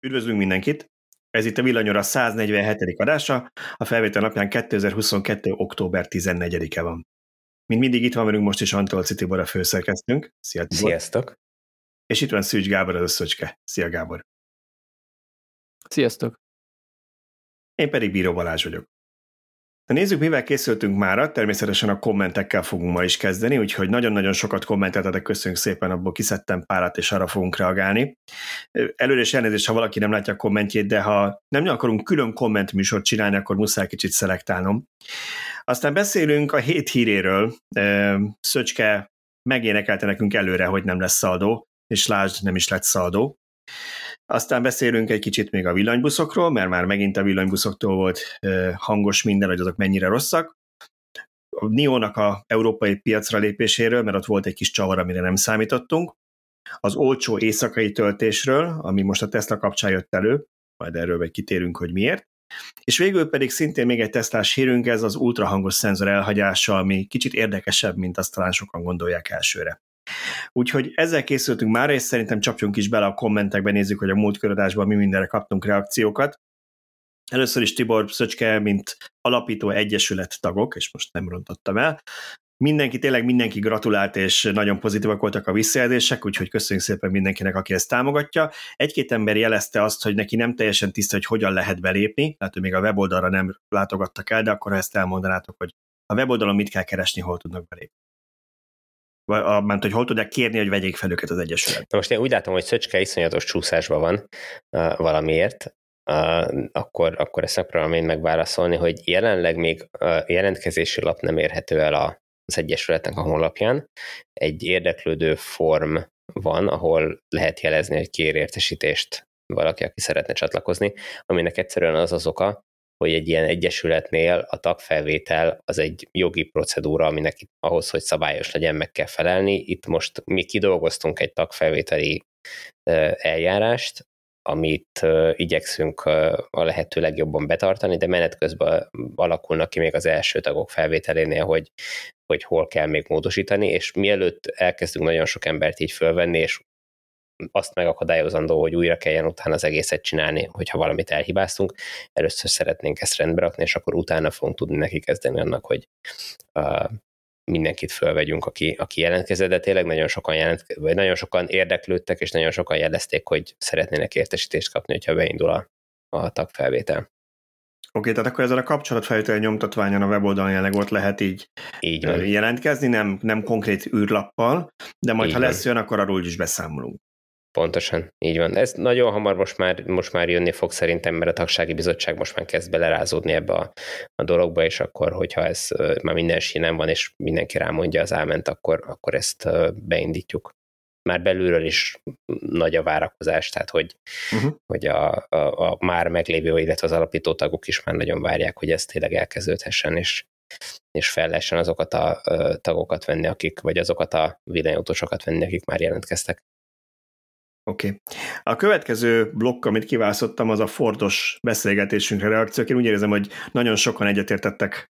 Üdvözlünk mindenkit! Ez itt a Villanyora 147. adása, a felvétel napján 2022. október 14-e van. Mint mindig itt van velünk most is Antolci Tibor a főszerkesztőnk. Szia Tibor! Sziasztok! És itt van Szűcs Gábor az összöcske. Szia Gábor! Sziasztok! Én pedig Bíró Balázs vagyok. Na nézzük, mivel készültünk mára, természetesen a kommentekkel fogunk ma is kezdeni, úgyhogy nagyon-nagyon sokat kommenteltetek, köszönjük szépen, abból kiszedtem párat, és arra fogunk reagálni. Előre is elnézést, ha valaki nem látja a kommentjét, de ha nem akarunk külön kommentműsort csinálni, akkor muszáj kicsit szelektálnom. Aztán beszélünk a hét híréről. Szöcske megénekelte nekünk előre, hogy nem lesz szaldó, és lásd, nem is lett szaldó. Aztán beszélünk egy kicsit még a villanybuszokról, mert már megint a villanybuszoktól volt hangos minden, hogy azok mennyire rosszak. A NIO-nak a európai piacra lépéséről, mert ott volt egy kis csavar, amire nem számítottunk. Az olcsó éjszakai töltésről, ami most a Tesla kapcsán jött elő, majd erről meg kitérünk, hogy miért. És végül pedig szintén még egy tesztás hírünk, ez az ultrahangos szenzor elhagyása, ami kicsit érdekesebb, mint azt talán sokan gondolják elsőre. Úgyhogy ezzel készültünk már, és szerintem csapjunk is bele a kommentekbe, nézzük, hogy a múlt köradásban mi mindenre kaptunk reakciókat. Először is Tibor Szöcske, mint alapító egyesület tagok, és most nem rontottam el, mindenki, tényleg mindenki gratulált, és nagyon pozitívak voltak a visszajelzések, úgyhogy köszönjük szépen mindenkinek, aki ezt támogatja. Egy-két ember jelezte azt, hogy neki nem teljesen tiszta, hogy hogyan lehet belépni, tehát ő még a weboldalra nem látogattak el, de akkor ha ezt elmondanátok, hogy a weboldalon mit kell keresni, hol tudnak belépni ment, hogy hol tudják kérni, hogy vegyék fel őket az Egyesület. Most én úgy látom, hogy Szöcske iszonyatos csúszásban van uh, valamiért, uh, akkor, akkor ezt megpróbálom én megválaszolni, hogy jelenleg még a jelentkezési lap nem érhető el a, az Egyesületnek a honlapján. Egy érdeklődő form van, ahol lehet jelezni, hogy kér értesítést valaki, aki szeretne csatlakozni, aminek egyszerűen az az oka, hogy egy ilyen egyesületnél a tagfelvétel az egy jogi procedúra, aminek ahhoz, hogy szabályos legyen, meg kell felelni. Itt most mi kidolgoztunk egy tagfelvételi eljárást, amit igyekszünk a lehető legjobban betartani, de menet közben alakulnak ki még az első tagok felvételénél, hogy, hogy hol kell még módosítani, és mielőtt elkezdünk nagyon sok embert így fölvenni, és azt megakadályozandó, hogy újra kelljen utána az egészet csinálni, hogyha valamit elhibáztunk. Először szeretnénk ezt rendbe rakni, és akkor utána fogunk tudni neki kezdeni annak, hogy uh, mindenkit fölvegyünk, aki, aki jelentkezett, de tényleg nagyon sokan, jelent, vagy nagyon sokan érdeklődtek, és nagyon sokan jelezték, hogy szeretnének értesítést kapni, hogyha beindul a, a tagfelvétel. Oké, okay, tehát akkor ezen a kapcsolatfelvétel nyomtatványon a weboldalon jelenleg ott lehet így, így jelentkezni, nem, nem konkrét űrlappal, de majd így ha lesz olyan, akkor arról is beszámolunk. Pontosan, így van. Ez nagyon hamar most már, most már jönni fog szerintem, mert a tagsági bizottság most már kezd belerázódni ebbe a, a dologba, és akkor, hogyha ez már minden sínen van, és mindenki rámondja az áment, akkor, akkor ezt beindítjuk. Már belülről is nagy a várakozás, tehát hogy, uh-huh. hogy a, a, a már meglévő, illetve az alapító tagok is már nagyon várják, hogy ez tényleg elkezdődhessen, és, és fel lehessen azokat a tagokat venni, akik, vagy azokat a villanyautósokat venni, akik már jelentkeztek. Oké. Okay. A következő blokk, amit kiválasztottam, az a Fordos beszélgetésünkre reakciók. Én úgy érzem, hogy nagyon sokan egyetértettek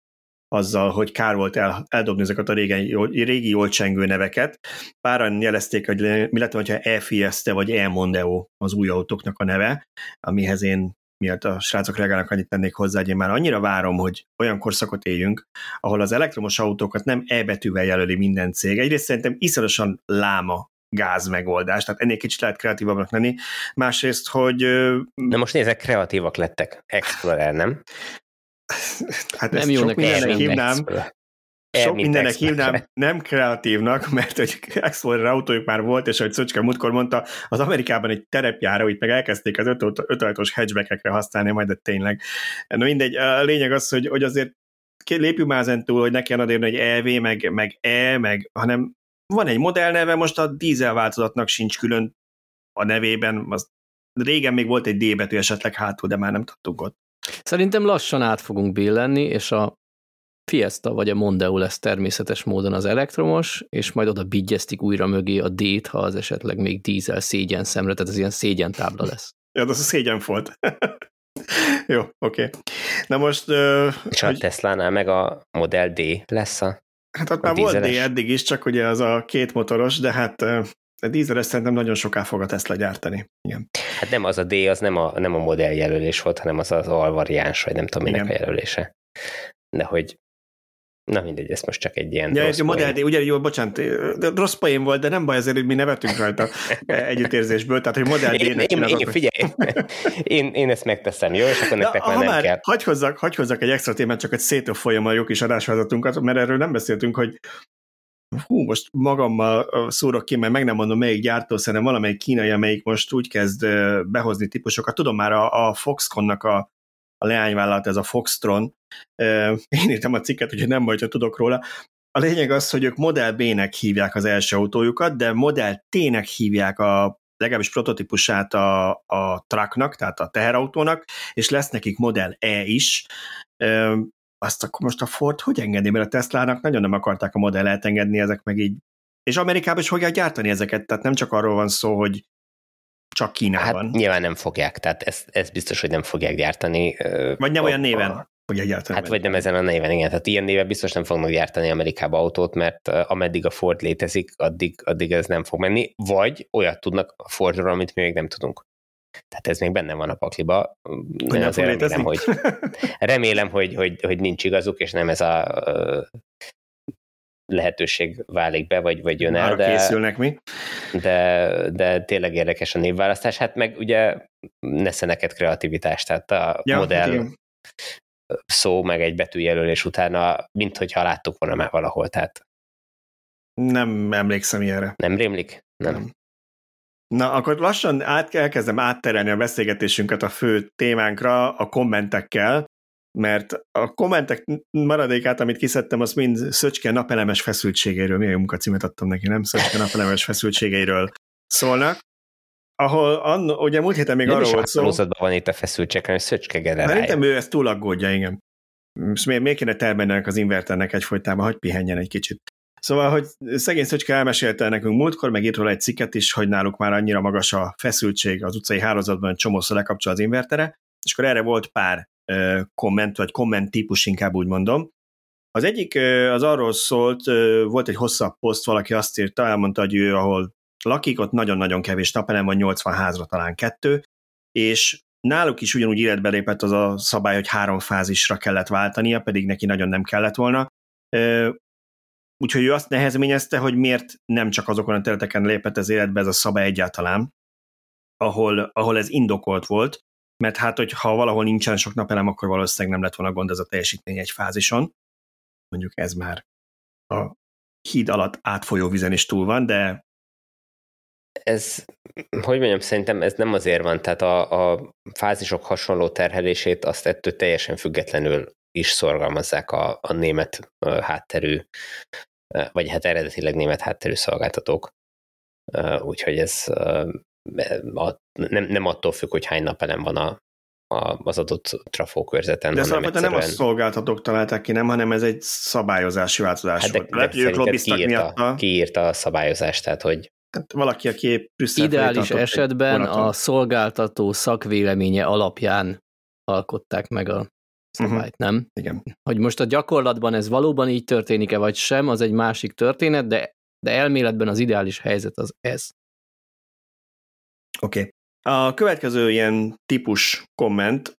azzal, hogy kár volt el, eldobni ezeket a régen, régi jól csengő neveket. Páran jelezték, hogy mi lett, hogyha e-Fiesta vagy e-Mondeo az új autóknak a neve, amihez én miatt a srácok reagálnak, annyit tennék hozzá, hogy én már annyira várom, hogy olyan korszakot éljünk, ahol az elektromos autókat nem E betűvel jelöli minden cég. Egyrészt szerintem iszonyosan láma gáz megoldás, tehát ennél kicsit lehet kreatívabbnak lenni. Másrészt, hogy... Na most nézek, kreatívak lettek. Explorer, nem? Hát nem jó sok mindennek hívnám, sok mindenek hívnám nem kreatívnak, mert egy Explorer autójuk már volt, és ahogy Szöcske múltkor mondta, az Amerikában egy terepjára, itt meg elkezdték az ötajtós hatchbackekre használni, majd de tényleg. Na mindegy, a lényeg az, hogy, hogy azért lépjünk már ezen túl, hogy ne kelljen adérni, hogy EV, meg, meg E, meg, hanem van egy modellneve, most a dízel változatnak sincs külön a nevében, az régen még volt egy D betű esetleg hátul, de már nem tudtuk ott. Szerintem lassan át fogunk billenni, és a Fiesta vagy a Mondeo lesz természetes módon az elektromos, és majd oda bigyeztik újra mögé a D-t, ha az esetleg még dízel szégyen szemre, tehát ez ilyen szégyen tábla lesz. Ja, az a szégyen volt. Jó, oké. Okay. Na most... Uh, és a Tesla-nál meg a Model D lesz a Hát ott már volt D eddig is, csak ugye az a két motoros, de hát A dízeles szerintem nagyon soká fog a Tesla gyártani. Igen. Hát nem az a D, az nem a, nem a modelljelölés volt, hanem az az alvariáns, vagy nem tudom minek Igen. a jelölése. De hogy Na mindegy, ez most csak egy ilyen ja, rossz modell, de ugye, jó, bocsánat, de rossz poén volt, de nem baj azért, hogy mi nevetünk rajta együttérzésből, tehát hogy modell én, én, én, figyelj, én, én, ezt megteszem, jó, és akkor nektek már nem már kell. Hagy hozzak, hagy hozzak egy extra témát, csak egy szétőfolyam a jó kis adásvezetünket, mert erről nem beszéltünk, hogy hú, most magammal szúrok ki, mert meg nem mondom melyik gyártó, szerintem valamelyik kínai, amelyik most úgy kezd behozni típusokat. Tudom már a, a Foxconn-nak a a leányvállalat, ez a Foxtron. Én írtam a cikket, hogy nem baj, tudok róla. A lényeg az, hogy ők Model B-nek hívják az első autójukat, de Model T-nek hívják a legalábbis prototípusát a, a trucknak, tehát a teherautónak, és lesz nekik Model E is. Azt akkor most a Ford hogy engedi, mert a Tesla-nak nagyon nem akarták a Model E-t engedni, ezek meg így és Amerikában is fogják gyártani ezeket, tehát nem csak arról van szó, hogy csak Kínában. Hát nyilván nem fogják, tehát ez, ez biztos, hogy nem fogják gyártani. Vagy nem a, olyan néven fogják gyártani. Hát vagy nem ezen a néven, igen. Tehát ilyen néven biztos nem fognak gyártani Amerikába autót, mert ameddig a Ford létezik, addig, addig ez nem fog menni. Vagy olyat tudnak a Fordról, amit mi még nem tudunk. Tehát ez még benne van a pakliba. Hogy azért remélem, hogy, remélem hogy, hogy, hogy nincs igazuk, és nem ez a lehetőség válik be, vagy, vagy jön el. de, készülnek mi. De, de tényleg érdekes a névválasztás. Hát meg ugye nesze neked kreativitás, tehát a ja, modell igen. szó, meg egy betűjelölés utána, mint hogyha láttuk volna már valahol, tehát nem emlékszem ilyenre. Nem rémlik? Nem. nem. Na, akkor lassan át, elkezdem átterelni a beszélgetésünket a fő témánkra, a kommentekkel, mert a kommentek maradékát, amit kiszedtem, az mind Szöcske napelemes feszültségeiről, milyen munkacímet adtam neki, nem? Szöcske napelemes feszültségeiről szólnak, ahol anno, ugye múlt héten még nem arról volt szó. Nem van itt a feszültség, hanem Szöcske generálja. Szerintem ő ezt túl aggódja, igen. És miért, miért kéne termelnek az inverternek egyfolytában, hogy pihenjen egy kicsit. Szóval, hogy szegény Szöcske elmesélte nekünk múltkor, meg írt róla egy cikket is, hogy náluk már annyira magas a feszültség az utcai hálózatban, hogy csomószor lekapcsol az invertere, és akkor erre volt pár komment, vagy komment típus inkább úgy mondom. Az egyik az arról szólt, volt egy hosszabb poszt, valaki azt írta, elmondta, hogy ő, ahol lakik, ott nagyon-nagyon kevés napelem van, 80 házra talán kettő, és náluk is ugyanúgy életbe lépett az a szabály, hogy három fázisra kellett váltania, pedig neki nagyon nem kellett volna. Úgyhogy ő azt nehezményezte, hogy miért nem csak azokon a területeken lépett az életbe ez a szabály egyáltalán, ahol, ahol ez indokolt volt, mert hát, hogy ha valahol nincsen sok napelem, akkor valószínűleg nem lett volna gond ez a teljesítmény egy fázison. Mondjuk ez már a híd alatt átfolyó vizen is túl van, de ez, hogy mondjam, szerintem ez nem azért van, tehát a, a fázisok hasonló terhelését azt ettől teljesen függetlenül is szorgalmazzák a, a német hátterű, vagy hát eredetileg német hátterű szolgáltatók. Úgyhogy ez a, nem, nem attól függ, hogy hány napelem van a, a, az adott trafókörzeten. De szóval egyszerűen... nem a szolgáltatók találták ki, nem, hanem ez egy szabályozási változás hát volt. Lehet, hogy ők lobbiztak kiírta, kiírta a szabályozást, tehát hogy tehát valaki, aki Ideális esetben a szolgáltató szakvéleménye alapján alkották meg a szabályt, uh-huh. nem? Igen. Hogy most a gyakorlatban ez valóban így történik-e, vagy sem, az egy másik történet, de, de elméletben az ideális helyzet az ez. Oké. Okay. A következő ilyen típus komment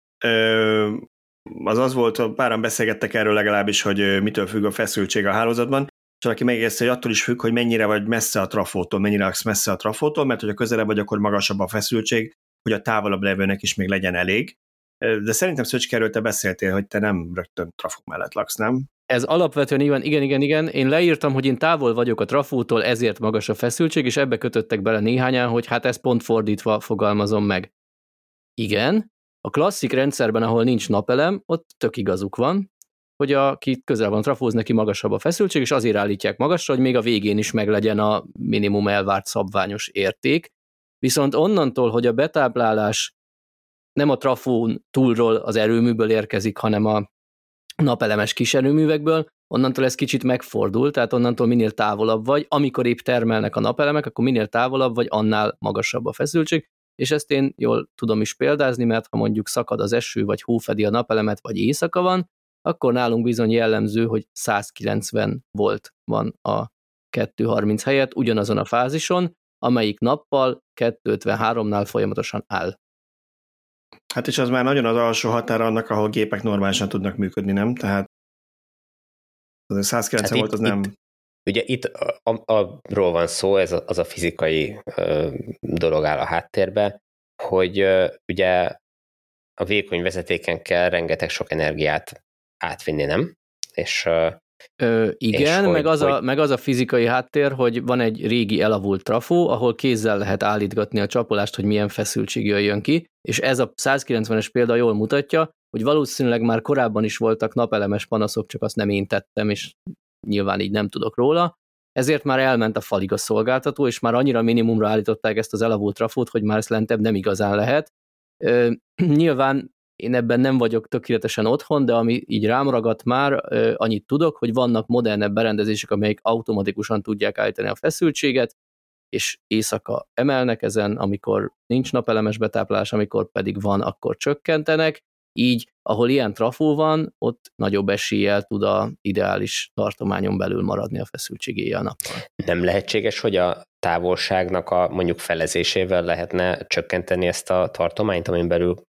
az az volt, páran beszélgettek erről legalábbis, hogy mitől függ a feszültség a hálózatban, és valaki megjegyezte, hogy attól is függ, hogy mennyire vagy messze a trafótól, mennyire laksz messze a trafótól, mert hogy a közelebb vagy, akkor magasabb a feszültség, hogy a távolabb levőnek is még legyen elég. De szerintem Szöcske, te beszéltél, hogy te nem rögtön trafó mellett laksz, nem? Ez alapvetően igen, igen, igen, igen. Én leírtam, hogy én távol vagyok a trafótól, ezért magas a feszültség, és ebbe kötöttek bele néhányan, hogy hát ezt pont fordítva fogalmazom meg. Igen, a klasszik rendszerben, ahol nincs napelem, ott tök igazuk van, hogy aki közel van trafóz, neki magasabb a feszültség, és azért állítják magasra, hogy még a végén is meglegyen a minimum elvárt szabványos érték. Viszont onnantól, hogy a betáplálás nem a trafón túlról az erőműből érkezik, hanem a napelemes kiserőművekből, onnantól ez kicsit megfordul, tehát onnantól minél távolabb vagy, amikor épp termelnek a napelemek, akkor minél távolabb vagy, annál magasabb a feszültség, és ezt én jól tudom is példázni, mert ha mondjuk szakad az eső, vagy hófedi a napelemet, vagy éjszaka van, akkor nálunk bizony jellemző, hogy 190 volt van a 230 helyett ugyanazon a fázison, amelyik nappal 253-nál folyamatosan áll. Hát és az már nagyon az alsó határa annak, ahol gépek normálisan tudnak működni, nem? Tehát az 190 hát volt, az itt, nem... Itt, ugye itt a, a, arról van szó, ez a, az a fizikai ö, dolog áll a háttérbe, hogy ö, ugye a vékony vezetéken kell rengeteg sok energiát átvinni, nem? És ö, Ö, igen, meg, hogy, az a, hogy... meg az a fizikai háttér, hogy van egy régi elavult trafó, ahol kézzel lehet állítgatni a csapolást, hogy milyen feszültség jöjjön ki, és ez a 190-es példa jól mutatja, hogy valószínűleg már korábban is voltak napelemes panaszok, csak azt nem én tettem, és nyilván így nem tudok róla, ezért már elment a falig a szolgáltató, és már annyira minimumra állították ezt az elavult trafót, hogy már ezt lentebb nem igazán lehet. Ö, nyilván én ebben nem vagyok tökéletesen otthon, de ami így rám ragadt már, annyit tudok, hogy vannak modernebb berendezések, amelyek automatikusan tudják állítani a feszültséget, és éjszaka emelnek ezen, amikor nincs napelemes betáplás, amikor pedig van, akkor csökkentenek, így ahol ilyen trafó van, ott nagyobb eséllyel tud a ideális tartományon belül maradni a feszültségéje a nappal. Nem lehetséges, hogy a távolságnak a mondjuk felezésével lehetne csökkenteni ezt a tartományt, amin belül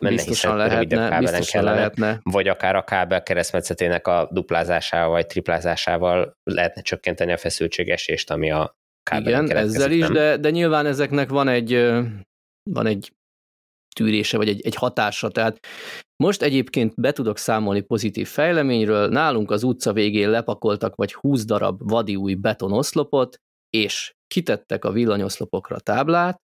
menne, biztosan lehetne, biztosan kellene, lehetne. Vagy akár a kábel keresztmetszetének a duplázásával vagy triplázásával lehetne csökkenteni a feszültségesést, ami a kábelen Igen, ezzel is, de, de nyilván ezeknek van egy, van egy tűrése, vagy egy, egy hatása. Tehát most egyébként be tudok számolni pozitív fejleményről, nálunk az utca végén lepakoltak vagy 20 darab vadi új betonoszlopot, és kitettek a villanyoszlopokra táblát,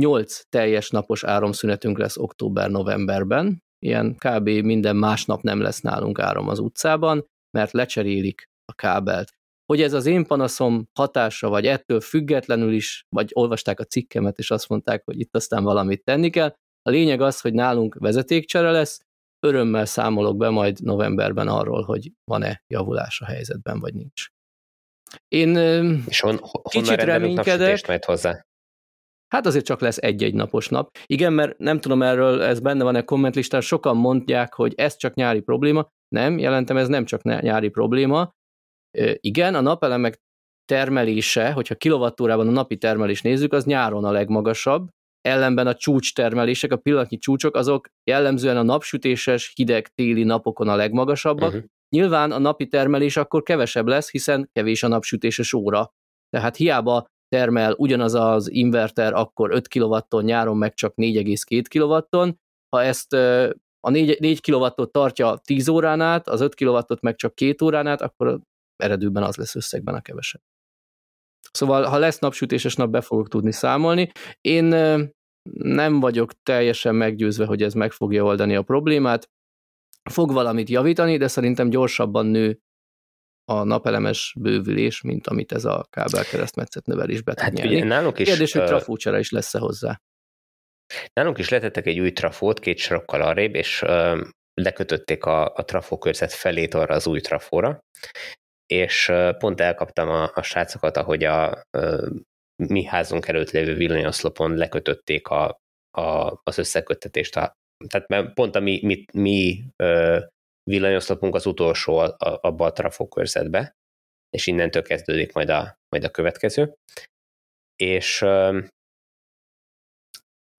8 teljes napos áramszünetünk lesz október-novemberben, ilyen kb. minden másnap nem lesz nálunk áram az utcában, mert lecserélik a kábelt. Hogy ez az én panaszom hatása, vagy ettől függetlenül is, vagy olvasták a cikkemet, és azt mondták, hogy itt aztán valamit tenni kell. A lényeg az, hogy nálunk vezetékcsere lesz, örömmel számolok be majd novemberben arról, hogy van-e javulás a helyzetben, vagy nincs. Én és hon, kicsit reménykedek. majd hozzá? Hát azért csak lesz egy-egy napos nap. Igen, mert nem tudom erről, ez benne van a kommentlistán, sokan mondják, hogy ez csak nyári probléma. Nem, jelentem, ez nem csak nyári probléma. Igen, a napelemek termelése, hogyha kilovattórában a napi termelés nézzük, az nyáron a legmagasabb, ellenben a csúcs termelések, a pillanatnyi csúcsok, azok jellemzően a napsütéses, hideg téli napokon a legmagasabbak. Uh-huh. Nyilván a napi termelés akkor kevesebb lesz, hiszen kevés a napsütéses óra. Tehát hiába termel ugyanaz az inverter akkor 5 kW nyáron meg csak 4,2 kW. Ha ezt a 4, 4 kw tartja 10 órán át, az 5 kw meg csak 2 órán át, akkor eredőben az lesz összegben a kevesebb. Szóval, ha lesz napsütéses nap, be fogok tudni számolni. Én nem vagyok teljesen meggyőzve, hogy ez meg fogja oldani a problémát. Fog valamit javítani, de szerintem gyorsabban nő a napelemes bővülés, mint amit ez a kábelkeresztmetszet növelés be tud hát. Ugye, nálunk is, Kérdés, hogy trafócsere is lesz-e hozzá. Nálunk is letettek egy új trafót két sarokkal arrébb, és uh, lekötötték a, a trafókörzet felét arra az új trafóra, és uh, pont elkaptam a, a srácokat, ahogy a uh, mi házunk előtt lévő villanyoszlopon lekötötték a, a, az összeköttetést. A, tehát pont a mi, mi, mi uh, villanyoszlopunk az utolsó abba a trafókörzetbe, és innentől kezdődik majd a, majd a következő. És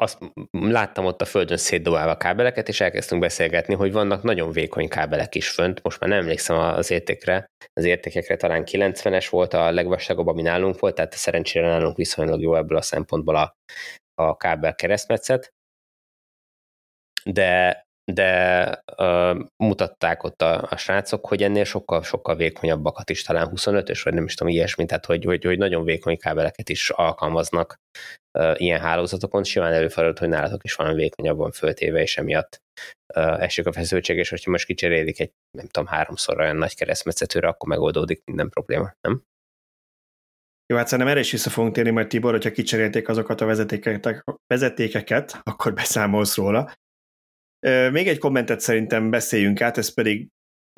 azt láttam ott a földön szétdobálva kábeleket, és elkezdtünk beszélgetni, hogy vannak nagyon vékony kábelek is fönt, most már nem emlékszem az értékre, az értékekre talán 90-es volt a legvastagabb, ami nálunk volt, tehát szerencsére nálunk viszonylag jó ebből a szempontból a, a kábel keresztmetszet, de de uh, mutatták ott a, a srácok, hogy ennél sokkal-sokkal vékonyabbakat is, talán 25-ös, vagy nem is tudom, ilyesmi, tehát hogy, hogy, hogy nagyon vékony kábeleket is alkalmaznak uh, ilyen hálózatokon. Simán előfordult, hogy nálatok is van vékonyabban föltéve, és emiatt uh, esik a feszültség, és hogyha most kicserélik egy, nem tudom, háromszor olyan nagy keresztmetszetőre, akkor megoldódik minden probléma, nem? Jó, hát szerintem erre is vissza fogunk térni majd Tibor, hogyha kicserélték azokat a vezetékeket, vezetékeket akkor beszámolsz róla. Még egy kommentet szerintem beszéljünk át, ez pedig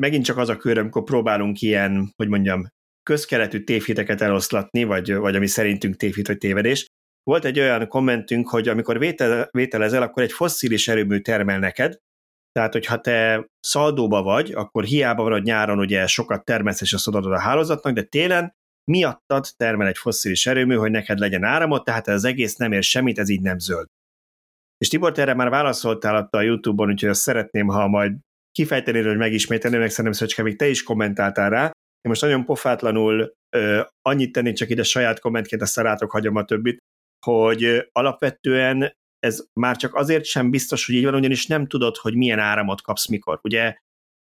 megint csak az a kör, amikor próbálunk ilyen, hogy mondjam, közkeletű tévhiteket eloszlatni, vagy, vagy ami szerintünk tévhit vagy tévedés. Volt egy olyan kommentünk, hogy amikor vétel, vételezel, akkor egy fosszilis erőmű termel neked, tehát, hogyha te szaldóba vagy, akkor hiába van, hogy nyáron ugye sokat termelsz és azt a hálózatnak, de télen miattad termel egy fosszilis erőmű, hogy neked legyen áramot, tehát ez az egész nem ér semmit, ez így nem zöld. És Tibor, te erre már válaszoltál a YouTube-on, úgyhogy azt szeretném, ha majd kifejteni, hogy megismételni, meg szerintem Szöcske, még te is kommentáltál rá. Én most nagyon pofátlanul ö, annyit tenni csak ide saját kommentként, a szarátok hagyom a többit, hogy alapvetően ez már csak azért sem biztos, hogy így van, ugyanis nem tudod, hogy milyen áramot kapsz mikor. Ugye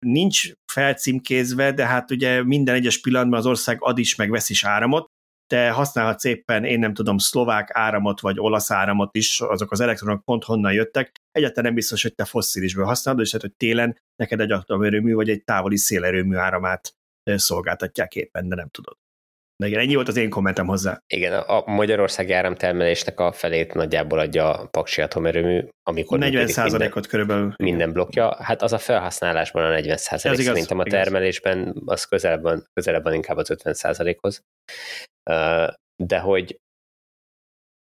nincs felcímkézve, de hát ugye minden egyes pillanatban az ország ad is, meg vesz is áramot, te használhatsz éppen, én nem tudom, szlovák áramot, vagy olasz áramot is, azok az elektronok pont honnan jöttek, egyáltalán nem biztos, hogy te fosszilisből használod, és hát, hogy télen neked egy atomerőmű, vagy egy távoli szélerőmű áramát szolgáltatják éppen, de nem tudod. De igen, ennyi volt az én kommentem hozzá. Igen, a Magyarország áramtermelésnek a felét nagyjából adja a Paksi atomerőmű, amikor 40 százalékot körülbelül. Minden blokja, hát az a felhasználásban a 40 százalék, szerintem a termelésben az közelebb van, közelebb van inkább az 50 százalékhoz. De hogy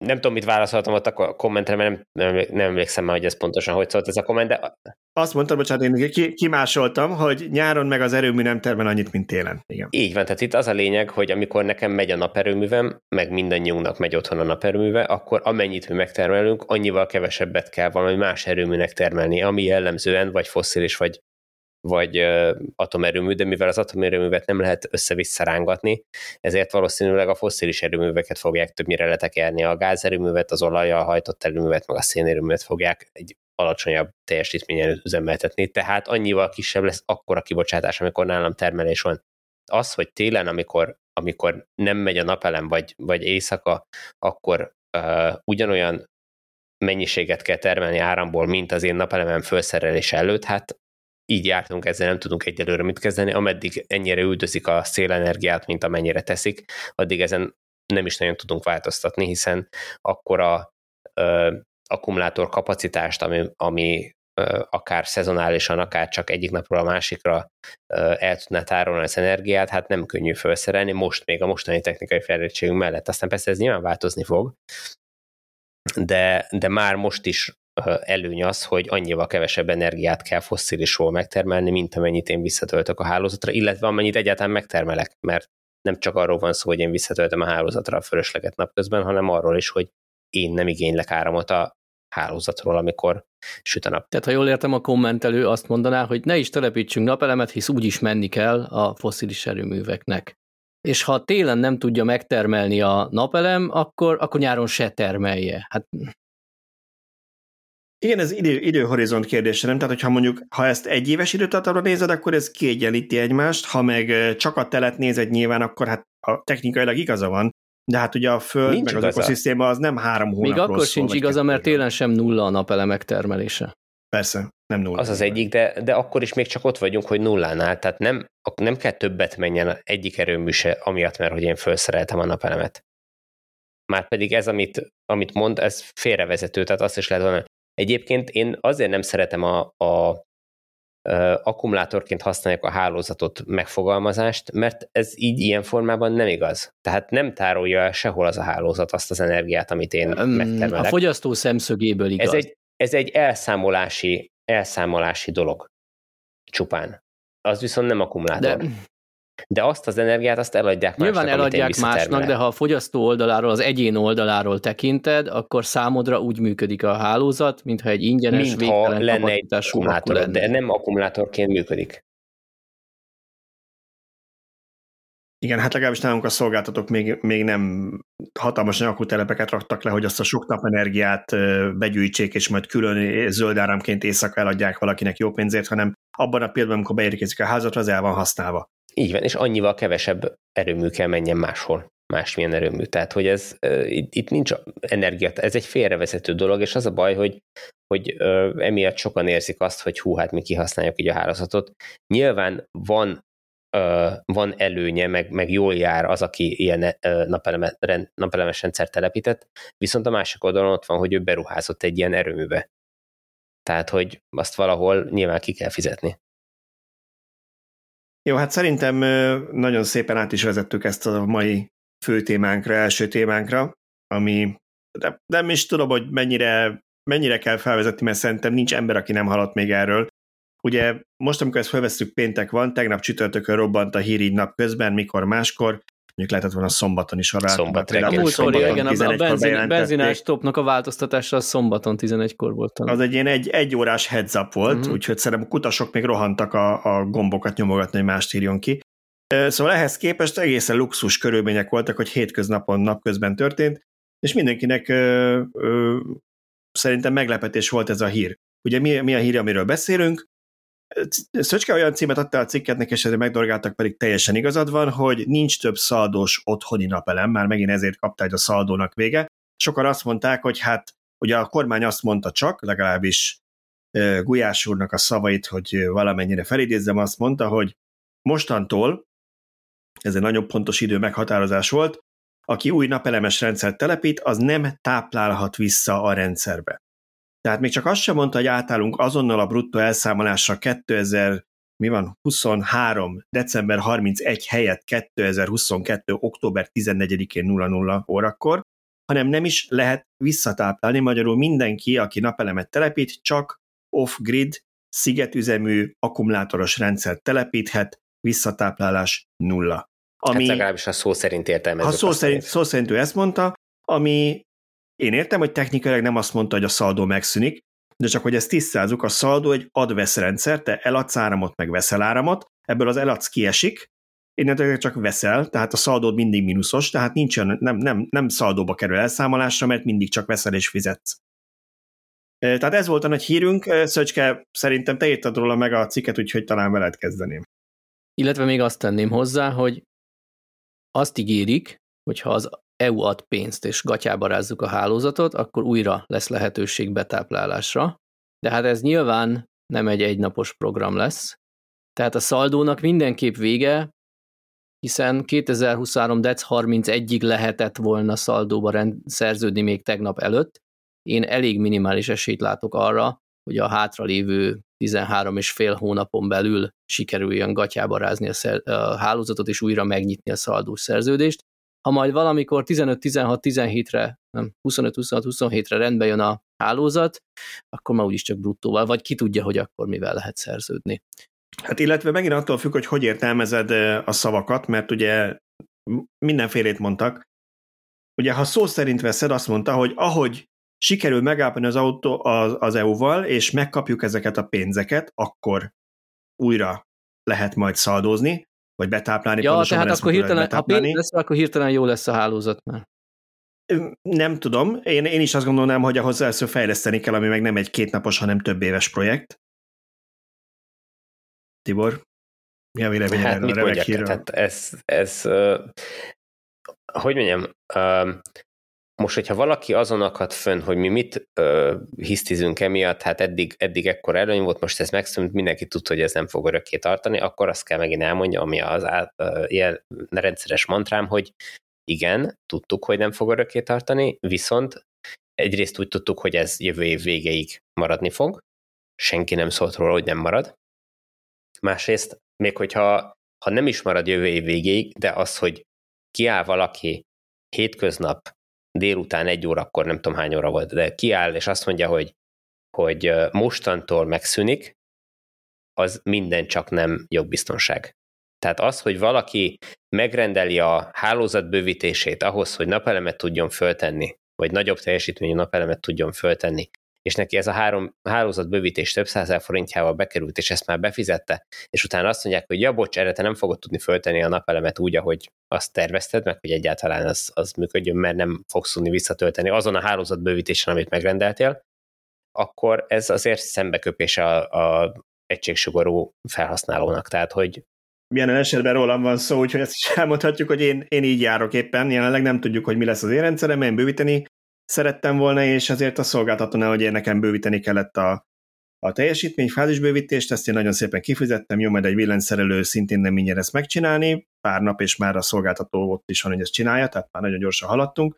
nem tudom, mit válaszoltam ott a kommentre, mert nem, nem, nem emlékszem már, hogy ez pontosan hogy szólt ez a komment, de... Azt mondtam, bocsánat, én ki, kimásoltam, hogy nyáron meg az erőmű nem termel annyit, mint télen. Igen. Így van, tehát itt az a lényeg, hogy amikor nekem megy a naperőművem, meg mindannyiunknak megy otthon a naperőműve, akkor amennyit mi megtermelünk, annyival kevesebbet kell valami más erőműnek termelni, ami jellemzően vagy fosszilis, vagy vagy atomerőmű, de mivel az atomerőművet nem lehet össze-vissza rángatni, ezért valószínűleg a fosszilis erőműveket fogják többnyire letekerni, a gázerőművet, az olajjal hajtott erőművet, meg a szénerőművet fogják egy alacsonyabb teljesítményen üzemeltetni, tehát annyival kisebb lesz akkora kibocsátás, amikor nálam termelés van. Az, hogy télen, amikor, amikor nem megy a napelem, vagy, vagy éjszaka, akkor uh, ugyanolyan mennyiséget kell termelni áramból, mint az én napelemem felszerelése előtt, hát így jártunk, ezzel nem tudunk egyelőre mit kezdeni, ameddig ennyire üldözik a szélenergiát, mint amennyire teszik, addig ezen nem is nagyon tudunk változtatni, hiszen akkor a ö, akkumulátor kapacitást, ami, ami ö, akár szezonálisan, akár csak egyik napról a másikra ö, el tudná tárolni az energiát, hát nem könnyű felszerelni, most még a mostani technikai fejlettségünk mellett. Aztán persze ez nyilván változni fog, de, de már most is előny az, hogy annyival kevesebb energiát kell fosszilisról megtermelni, mint amennyit én visszatöltök a hálózatra, illetve amennyit egyáltalán megtermelek, mert nem csak arról van szó, hogy én visszatöltöm a hálózatra a fölösleget napközben, hanem arról is, hogy én nem igénylek áramot a hálózatról, amikor süt a nap. Tehát ha jól értem, a kommentelő azt mondaná, hogy ne is telepítsünk napelemet, hisz úgy is menni kell a foszilis erőműveknek. És ha télen nem tudja megtermelni a napelem, akkor, akkor nyáron se termelje. Hát igen, ez idő, időhorizont kérdése, nem? Tehát, hogyha mondjuk, ha ezt egy éves időtartamra nézed, akkor ez kiegyenlíti egymást, ha meg csak a telet nézed nyilván, akkor hát a technikailag igaza van, de hát ugye a Föld, Nincs meg igaza. az ökoszisztéma az nem három hónapról Még akkor sincs igaza, mert télen sem nulla a napelemek termelése. Persze, nem nulla. Az az egyik, de, de akkor is még csak ott vagyunk, hogy nullánál, tehát nem, nem kell többet menjen egyik erőmű se, amiatt, mert hogy én felszereltem a napelemet. Már pedig ez, amit, amit mond, ez félrevezető, tehát azt is lehet volna, Egyébként én azért nem szeretem a, a akkumulátorként használják a hálózatot megfogalmazást, mert ez így ilyen formában nem igaz. Tehát nem tárolja el sehol az a hálózat azt az energiát, amit én um, megtermelek. A fogyasztó szemszögéből igaz. Ez egy, ez egy elszámolási, elszámolási dolog csupán. Az viszont nem akkumulátor. De, de azt az energiát azt eladják Nyilván másnak, eladják másnak, de ha a fogyasztó oldaláról, az egyén oldaláról tekinted, akkor számodra úgy működik a hálózat, mintha egy ingyenes, Mint végtelen lenne egy akkumulátor, lenne. de nem akkumulátorként működik. Igen, hát legalábbis nálunk a szolgáltatók még, még nem hatalmas akutelepeket raktak le, hogy azt a sok napenergiát begyűjtsék, és majd külön zöld áramként éjszaka eladják valakinek jó pénzért, hanem abban a pillanatban, amikor beérkezik a házatra, az el van használva. Így van, és annyival kevesebb erőmű kell menjen máshol, másmilyen erőmű. Tehát, hogy ez itt, itt nincs energia, ez egy félrevezető dolog, és az a baj, hogy, hogy emiatt sokan érzik azt, hogy hú, hát mi kihasználjuk így a hálózatot. Nyilván van van előnye, meg, meg jól jár az, aki ilyen napeleme, napelemes rendszer telepített, viszont a másik oldalon ott van, hogy ő beruházott egy ilyen erőműbe. Tehát, hogy azt valahol nyilván ki kell fizetni. Jó, hát szerintem nagyon szépen át is vezettük ezt a mai fő témánkra, első témánkra, ami de nem is tudom, hogy mennyire, mennyire kell felvezetni, mert szerintem nincs ember, aki nem hallott még erről. Ugye most, amikor ezt felvesztük, péntek van, tegnap csütörtökön robbant a hír így nap közben, mikor máskor, mondjuk lehetett volna szombaton is arra. Szombat A reggel, múltkor szombaton igen, a, a 11-kor benzin, benzinás topnak a változtatása a szombaton 11-kor volt. Az egy ilyen egy, egy órás heads up volt, uh-huh. úgyhogy szerintem a kutasok még rohantak a, a gombokat nyomogatni, hogy mást írjon ki. Szóval ehhez képest egészen luxus körülmények voltak, hogy hétköznapon, napközben történt, és mindenkinek ö, ö, szerintem meglepetés volt ez a hír. Ugye mi, mi a hír, amiről beszélünk? Szöcske olyan címet adta a cikketnek, és ezért megdorgáltak, pedig teljesen igazad van, hogy nincs több szaldós otthoni napelem, már megint ezért kapta egy a szaldónak vége. Sokan azt mondták, hogy hát ugye a kormány azt mondta csak, legalábbis Gulyás úrnak a szavait, hogy valamennyire felidézzem, azt mondta, hogy mostantól, ez egy nagyon pontos idő meghatározás volt, aki új napelemes rendszert telepít, az nem táplálhat vissza a rendszerbe. Tehát még csak azt sem mondta, hogy átállunk azonnal a bruttó elszámolásra 2000, mi van, 23. december 31 helyett 2022. október 14-én 00 órakor, hanem nem is lehet visszatáplálni, magyarul mindenki, aki napelemet telepít, csak off-grid, szigetüzemű, akkumulátoros rendszert telepíthet, visszatáplálás nulla. Ami, Ami, hát legalábbis a szó szerint értelmezzük. ha szó szerint, szó szerint ő ezt mondta, ami én értem, hogy technikailag nem azt mondta, hogy a szaldó megszűnik, de csak hogy ezt tisztázzuk, a szaldó egy ad-vesz rendszer, te eladsz áramot, meg veszel áramot, ebből az eladsz kiesik, innentől csak veszel, tehát a szaldód mindig mínuszos, tehát nincsen, nem, nem, nem szaldóba kerül elszámolásra, mert mindig csak veszel és fizetsz. Tehát ez volt a nagy hírünk, Szöcske, szerintem te írtad róla meg a cikket, úgyhogy talán veled kezdeném. Illetve még azt tenném hozzá, hogy azt ígérik, hogy ha az EU ad pénzt és gatyába rázzuk a hálózatot, akkor újra lesz lehetőség betáplálásra. De hát ez nyilván nem egy egynapos program lesz. Tehát a szaldónak mindenképp vége, hiszen 2023. dec 31-ig lehetett volna szaldóba rend, szerződni még tegnap előtt. Én elég minimális esélyt látok arra, hogy a hátralévő 13 és fél hónapon belül sikerüljön gatyába rázni a, szer- a hálózatot és újra megnyitni a szaldós szerződést. Ha majd valamikor 15-16-17-re, nem, 25-26-27-re rendbe jön a hálózat, akkor már úgyis csak bruttóval, vagy ki tudja, hogy akkor mivel lehet szerződni. Hát illetve megint attól függ, hogy hogy értelmezed a szavakat, mert ugye mindenfélét mondtak. Ugye, ha szó szerint veszed, azt mondta, hogy ahogy sikerül megállapodni az, autó, az, az EU-val, és megkapjuk ezeket a pénzeket, akkor újra lehet majd szaldózni, vagy betáplálni. Ja, tehát akkor hirtelen, ha pénz lesz, akkor hirtelen jó lesz a hálózat már. Nem tudom, én, én is azt gondolnám, hogy ahhoz először fejleszteni kell, ami meg nem egy kétnapos, hanem több éves projekt. Tibor, mi a véleményed Hát erről a remek hírről? Tehát ez, ez uh, hogy mondjam, uh, most, hogyha valaki azon akad fönn, hogy mi mit uh, hisztizünk emiatt, hát eddig, eddig ekkor előny volt, most ez megszűnt, mindenki tudta, hogy ez nem fog örökké tartani, akkor azt kell megint elmondja, ami az át, uh, ilyen rendszeres mantrám, hogy igen, tudtuk, hogy nem fog örökké tartani, viszont egyrészt úgy tudtuk, hogy ez jövő év végéig maradni fog, senki nem szólt róla, hogy nem marad. Másrészt, még hogyha ha nem is marad jövő év végéig, de az, hogy kiáll valaki hétköznap délután egy órakor, nem tudom hány óra volt, de kiáll, és azt mondja, hogy, hogy mostantól megszűnik, az minden csak nem jogbiztonság. Tehát az, hogy valaki megrendeli a hálózat bővítését ahhoz, hogy napelemet tudjon föltenni, vagy nagyobb teljesítményű napelemet tudjon föltenni, és neki ez a három hálózat bővítés több százezer forintjával bekerült, és ezt már befizette, és utána azt mondják, hogy ja, bocs, erre te nem fogod tudni föltenni a napelemet úgy, ahogy azt tervezted, meg hogy egyáltalán az, az működjön, mert nem fogsz tudni visszatölteni azon a hálózat bővítésen, amit megrendeltél, akkor ez azért szembeköpése a, a egységsugarú felhasználónak. Tehát, hogy Milyen esetben rólam van szó, úgyhogy ezt is elmondhatjuk, hogy én, én így járok éppen. Jelenleg nem tudjuk, hogy mi lesz az én rendszerem, bővíteni szerettem volna, és ezért a szolgáltatónál, hogy én nekem bővíteni kellett a, a teljesítmény, fázisbővítést, ezt én nagyon szépen kifizettem, jó, majd egy villanyszerelő szintén nem mindjárt ezt megcsinálni, pár nap, és már a szolgáltató ott is van, hogy ezt csinálja, tehát már nagyon gyorsan haladtunk,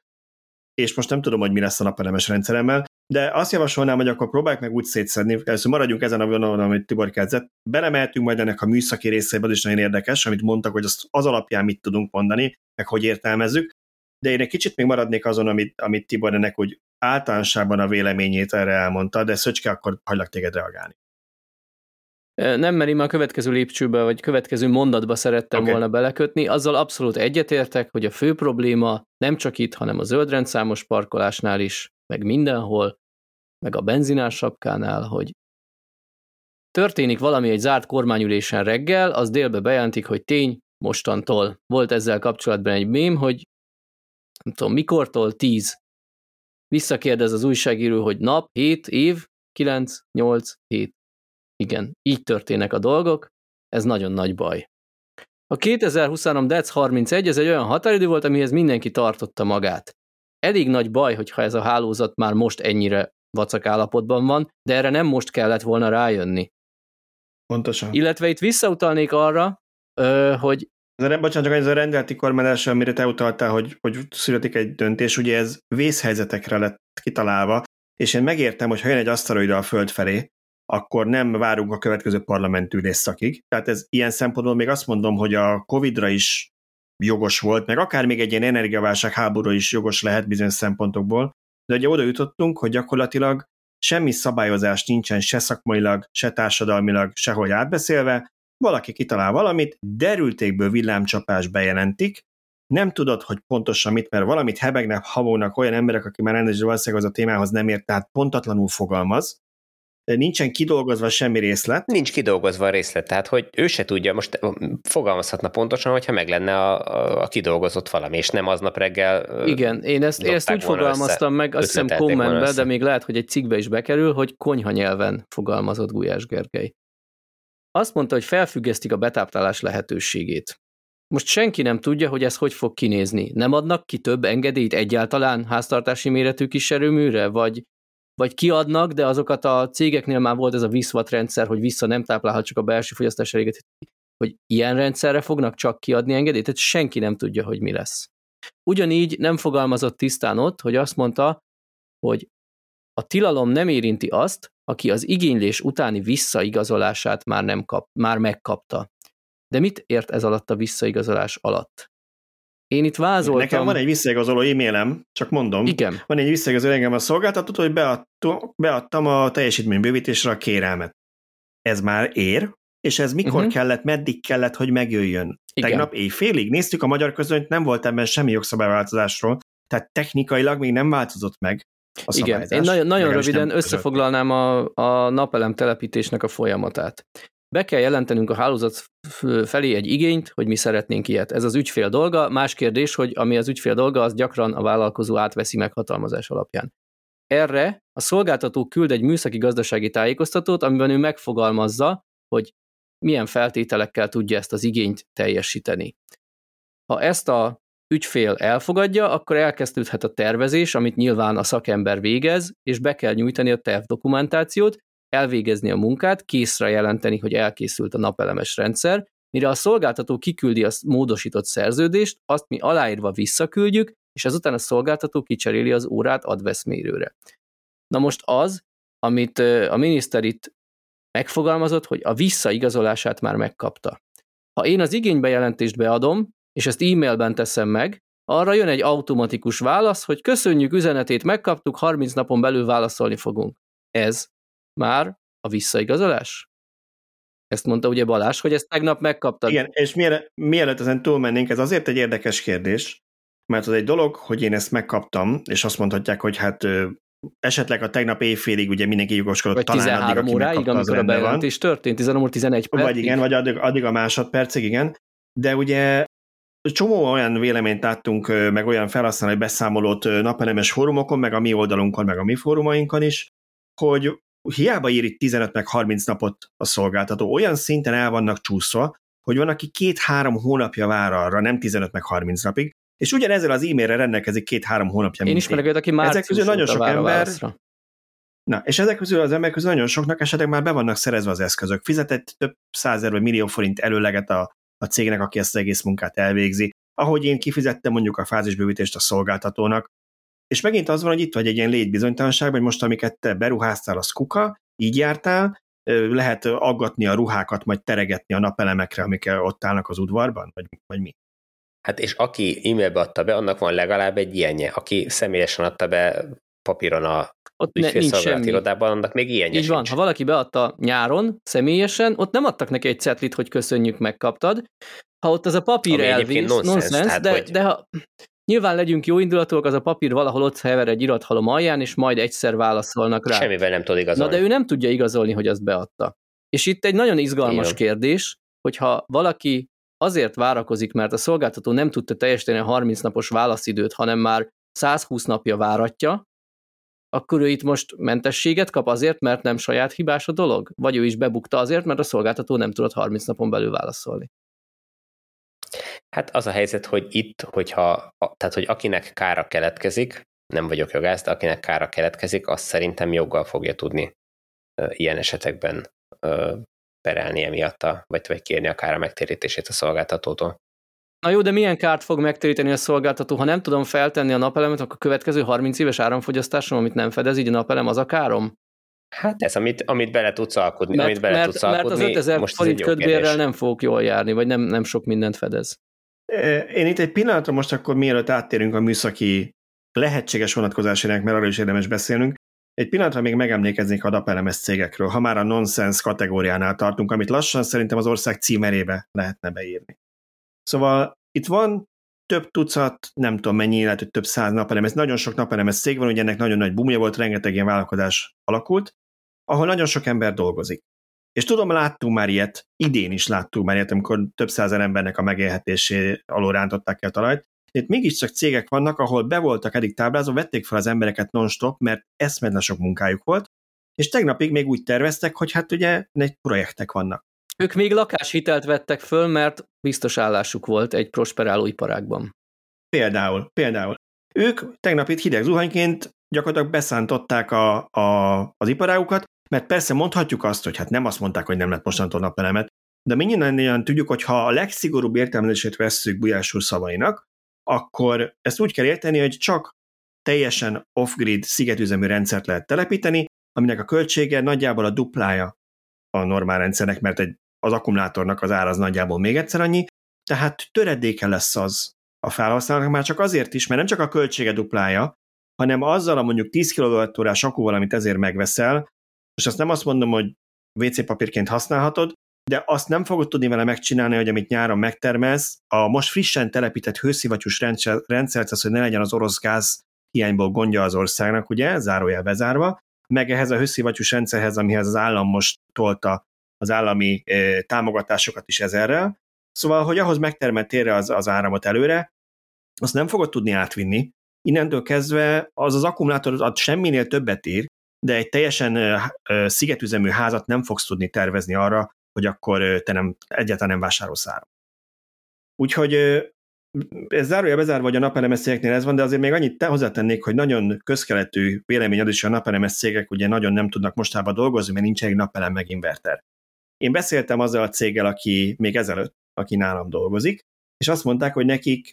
és most nem tudom, hogy mi lesz a napelemes rendszeremmel, de azt javasolnám, hogy akkor próbáljuk meg úgy szétszedni, először maradjunk ezen a vonalon, amit Tibor kezdett, belemeltünk majd ennek a műszaki részébe, az is nagyon érdekes, amit mondtak, hogy az, az alapján mit tudunk mondani, meg hogy értelmezzük, de én egy kicsit még maradnék azon, amit, amit Tibor ennek úgy általánosságban a véleményét erre elmondta, de Szöcske, akkor hagylak téged reagálni. Nem, mert én a következő lépcsőbe, vagy következő mondatba szerettem okay. volna belekötni. Azzal abszolút egyetértek, hogy a fő probléma nem csak itt, hanem a zöldrendszámos parkolásnál is, meg mindenhol, meg a benzinás sapkánál, hogy történik valami egy zárt kormányülésen reggel, az délbe bejelentik, hogy tény, mostantól. Volt ezzel kapcsolatban egy mém, hogy nem tudom, mikortól, tíz. Visszakérdez az újságíró, hogy nap, hét, év, kilenc, nyolc, hét. Igen, így történnek a dolgok, ez nagyon nagy baj. A 2023 DEC 31 ez egy olyan határidő volt, amihez mindenki tartotta magát. Elég nagy baj, hogyha ez a hálózat már most ennyire vacak állapotban van, de erre nem most kellett volna rájönni. Pontosan. Illetve itt visszautalnék arra, hogy ez a, bocsánat, csak ez a rendelti kormányzás, amire te utaltál, hogy, hogy születik egy döntés, ugye ez vészhelyzetekre lett kitalálva, és én megértem, hogy ha jön egy aszteroida a Föld felé, akkor nem várunk a következő parlamentülés szakig. Tehát ez ilyen szempontból még azt mondom, hogy a Covid-ra is jogos volt, meg akár még egy ilyen energiaválság háború is jogos lehet bizonyos szempontokból, de ugye oda jutottunk, hogy gyakorlatilag semmi szabályozás nincsen se szakmailag, se társadalmilag, sehogy átbeszélve, valaki kitalál valamit, derültékből villámcsapás bejelentik, nem tudod, hogy pontosan mit, mert valamit hebegnek, havónak olyan emberek, akik már rendesen valószínűleg az a témához nem ért, tehát pontatlanul fogalmaz, nincsen kidolgozva semmi részlet. Nincs kidolgozva a részlet, tehát hogy ő se tudja, most fogalmazhatna pontosan, hogyha meg lenne a, a, a kidolgozott valami, és nem aznap reggel Igen, én ezt, én ezt úgy fogalmaztam össze, meg, azt hiszem kommentbe, de még lehet, hogy egy cikkbe is bekerül, hogy konyha nyelven fogalmazott Gulyás Gergely. Azt mondta, hogy felfüggesztik a betáplálás lehetőségét. Most senki nem tudja, hogy ez hogy fog kinézni. Nem adnak ki több engedélyt egyáltalán háztartási méretű kis erőműre, vagy, vagy kiadnak, de azokat a cégeknél már volt ez a viszvat rendszer, hogy vissza nem táplálhat csak a belső fogyasztás eléget, hogy ilyen rendszerre fognak csak kiadni engedélyt, tehát senki nem tudja, hogy mi lesz. Ugyanígy nem fogalmazott tisztán ott, hogy azt mondta, hogy a tilalom nem érinti azt, aki az igénylés utáni visszaigazolását már, nem kap, már megkapta. De mit ért ez alatt a visszaigazolás alatt? Én itt vázoltam... Nekem van egy visszaigazoló e-mailem, csak mondom. Igen. Van egy visszaigazoló engem a szolgáltatót, hogy beadtam, beadtam a teljesítménybővítésre a kérelmet. Ez már ér, és ez mikor uh-huh. kellett, meddig kellett, hogy megjöjjön. Igen. Tegnap éjfélig néztük a magyar közönyt, nem volt ebben semmi jogszabályváltozásról, tehát technikailag még nem változott meg. A Igen, én nagyon, nagyon röviden összefoglalnám a, a napelem telepítésnek a folyamatát. Be kell jelentenünk a hálózat felé egy igényt, hogy mi szeretnénk ilyet. Ez az ügyfél dolga. Más kérdés, hogy ami az ügyfél dolga, az gyakran a vállalkozó átveszi meghatalmazás alapján. Erre a szolgáltató küld egy műszaki gazdasági tájékoztatót, amiben ő megfogalmazza, hogy milyen feltételekkel tudja ezt az igényt teljesíteni. Ha ezt a ügyfél elfogadja, akkor elkezdődhet a tervezés, amit nyilván a szakember végez, és be kell nyújtani a tervdokumentációt, elvégezni a munkát, készre jelenteni, hogy elkészült a napelemes rendszer, mire a szolgáltató kiküldi a módosított szerződést, azt mi aláírva visszaküldjük, és ezután a szolgáltató kicseréli az órát adveszmérőre. Na most az, amit a miniszter itt megfogalmazott, hogy a visszaigazolását már megkapta. Ha én az igénybejelentést beadom, és ezt e-mailben teszem meg, arra jön egy automatikus válasz, hogy köszönjük üzenetét, megkaptuk, 30 napon belül válaszolni fogunk. Ez már a visszaigazolás? Ezt mondta ugye Balázs, hogy ezt tegnap megkaptad. Igen, és mielőtt ezen túlmennénk, ez azért egy érdekes kérdés, mert az egy dolog, hogy én ezt megkaptam, és azt mondhatják, hogy hát esetleg a tegnap éjfélig ugye mindenki jogoskodott vagy talán 13 addig, óráig, amikor a bejelentés történt, 13 óra 11 percig. Vagy igen, vagy addig, addig a másodpercig, igen. De ugye Csomó olyan véleményt láttunk, meg olyan felhasználói beszámolót napelemes fórumokon, meg a mi oldalunkon, meg a mi fórumainkon is, hogy hiába ír itt 15 meg 30 napot a szolgáltató, olyan szinten el vannak csúszva, hogy van, aki két-három hónapja vár arra, nem 15 meg 30 napig, és ugyanezzel az e-mailre rendelkezik két-három hónapja. Én ismerek őt, aki már Ezek közül nagyon sok ember, Na, és ezek közül az emberek közül nagyon soknak esetleg már be vannak szerezve az eszközök. Fizetett több százer vagy millió forint előleget a a cégnek, aki ezt az egész munkát elvégzi, ahogy én kifizettem mondjuk a fázisbővítést a szolgáltatónak, és megint az van, hogy itt vagy egy ilyen létbizonytalanság, hogy most amiket te beruháztál, az kuka, így jártál, lehet aggatni a ruhákat, majd teregetni a napelemekre, amik ott állnak az udvarban, vagy, vagy mi? Hát és aki e-mailbe adta be, annak van legalább egy ilyenje. Aki személyesen adta be, papíron a ott ne, nincs semmi. irodában, annak még ilyen Így van, ha valaki beadta nyáron személyesen, ott nem adtak neki egy cetlit, hogy köszönjük, megkaptad. Ha ott az a papír Ami elvész, nonsens, nonsens, de, hogy- de ha nyilván legyünk jó indulatúak, az a papír valahol ott hever egy irathalom alján, és majd egyszer válaszolnak rá. Semmivel nem tud Na igazolni. de ő nem tudja igazolni, hogy azt beadta. És itt egy nagyon izgalmas Igen. kérdés, hogyha valaki azért várakozik, mert a szolgáltató nem tudta teljesíteni a 30 napos válaszidőt, hanem már 120 napja váratja, akkor ő itt most mentességet kap azért, mert nem saját hibás a dolog? Vagy ő is bebukta azért, mert a szolgáltató nem tudott 30 napon belül válaszolni? Hát az a helyzet, hogy itt, hogyha, tehát hogy akinek kára keletkezik, nem vagyok jogász, de akinek kára keletkezik, azt szerintem joggal fogja tudni ilyen esetekben perelni emiatt, vagy, vagy kérni a kára megtérítését a szolgáltatótól. Na jó, de milyen kárt fog megtéríteni a szolgáltató? Ha nem tudom feltenni a napelemet, akkor a következő 30 éves áramfogyasztásom, amit nem fedez, így a napelem, az a károm? Hát ez, amit, amit bele tudsz alkudni, Mert, amit bele mert, tudsz mert alkudni, az 5000 most ez forint kérdés. nem fogok jól járni, vagy nem, nem sok mindent fedez. Én itt egy pillanatra most akkor mielőtt áttérünk a műszaki lehetséges vonatkozásának, mert arról is érdemes beszélnünk, egy pillanatra még megemlékeznék a napelemes cégekről, ha már a nonsense kategóriánál tartunk, amit lassan szerintem az ország címerébe lehetne beírni. Szóval itt van több tucat, nem tudom mennyi, lehet, hogy több száz napelemes, nagyon sok napelemes cég van, ugye ennek nagyon nagy bumja volt, rengeteg ilyen vállalkozás alakult, ahol nagyon sok ember dolgozik. És tudom, láttunk már ilyet, idén is láttunk már ilyet, amikor több százer embernek a megélhetésé alól rántották el talajt. Itt mégiscsak cégek vannak, ahol be voltak eddig táblázva, vették fel az embereket non-stop, mert eszmetlen sok munkájuk volt, és tegnapig még úgy terveztek, hogy hát ugye egy projektek vannak. Ők még lakáshitelt vettek föl, mert biztos állásuk volt egy prosperáló iparágban. Például, például. Ők tegnap itt hideg zuhanyként gyakorlatilag beszántották a, a, az iparágukat, mert persze mondhatjuk azt, hogy hát nem azt mondták, hogy nem lett mostantól napelemet, de mindannyian tudjuk, hogy ha a legszigorúbb értelmezését vesszük Gulyás úr szavainak, akkor ezt úgy kell érteni, hogy csak teljesen off-grid szigetüzemű rendszert lehet telepíteni, aminek a költsége nagyjából a duplája a normál rendszernek, mert egy, az akkumulátornak az ára az nagyjából még egyszer annyi, tehát töredéke lesz az a felhasználóknak már csak azért is, mert nem csak a költsége duplája, hanem azzal a mondjuk 10 kWh akkuval, amit ezért megveszel, és azt nem azt mondom, hogy WC papírként használhatod, de azt nem fogod tudni vele megcsinálni, hogy amit nyáron megtermelsz, a most frissen telepített hőszivattyús rendszer, rendszert, az, hogy ne legyen az orosz gáz hiányból gondja az országnak, ugye, zárójel bezárva, meg ehhez a hőszivattyús rendszerhez, amihez az állam most tolta az állami támogatásokat is ezerrel. Szóval, hogy ahhoz megtermelt térre az, az áramot előre, azt nem fogod tudni átvinni. Innentől kezdve az az akkumulátor ad semminél többet ír, de egy teljesen szigetüzemű házat nem fogsz tudni tervezni arra, hogy akkor te nem, egyáltalán nem vásárolsz áram. Úgyhogy ez zárója bezárva, hogy a napelemes cégeknél ez van, de azért még annyit te hozzátennék, hogy nagyon közkeletű vélemény az is, a napelemes cégek ugye nagyon nem tudnak mostában dolgozni, mert nincs egy napelem meg inverter. Én beszéltem azzal a céggel, aki még ezelőtt, aki nálam dolgozik, és azt mondták, hogy nekik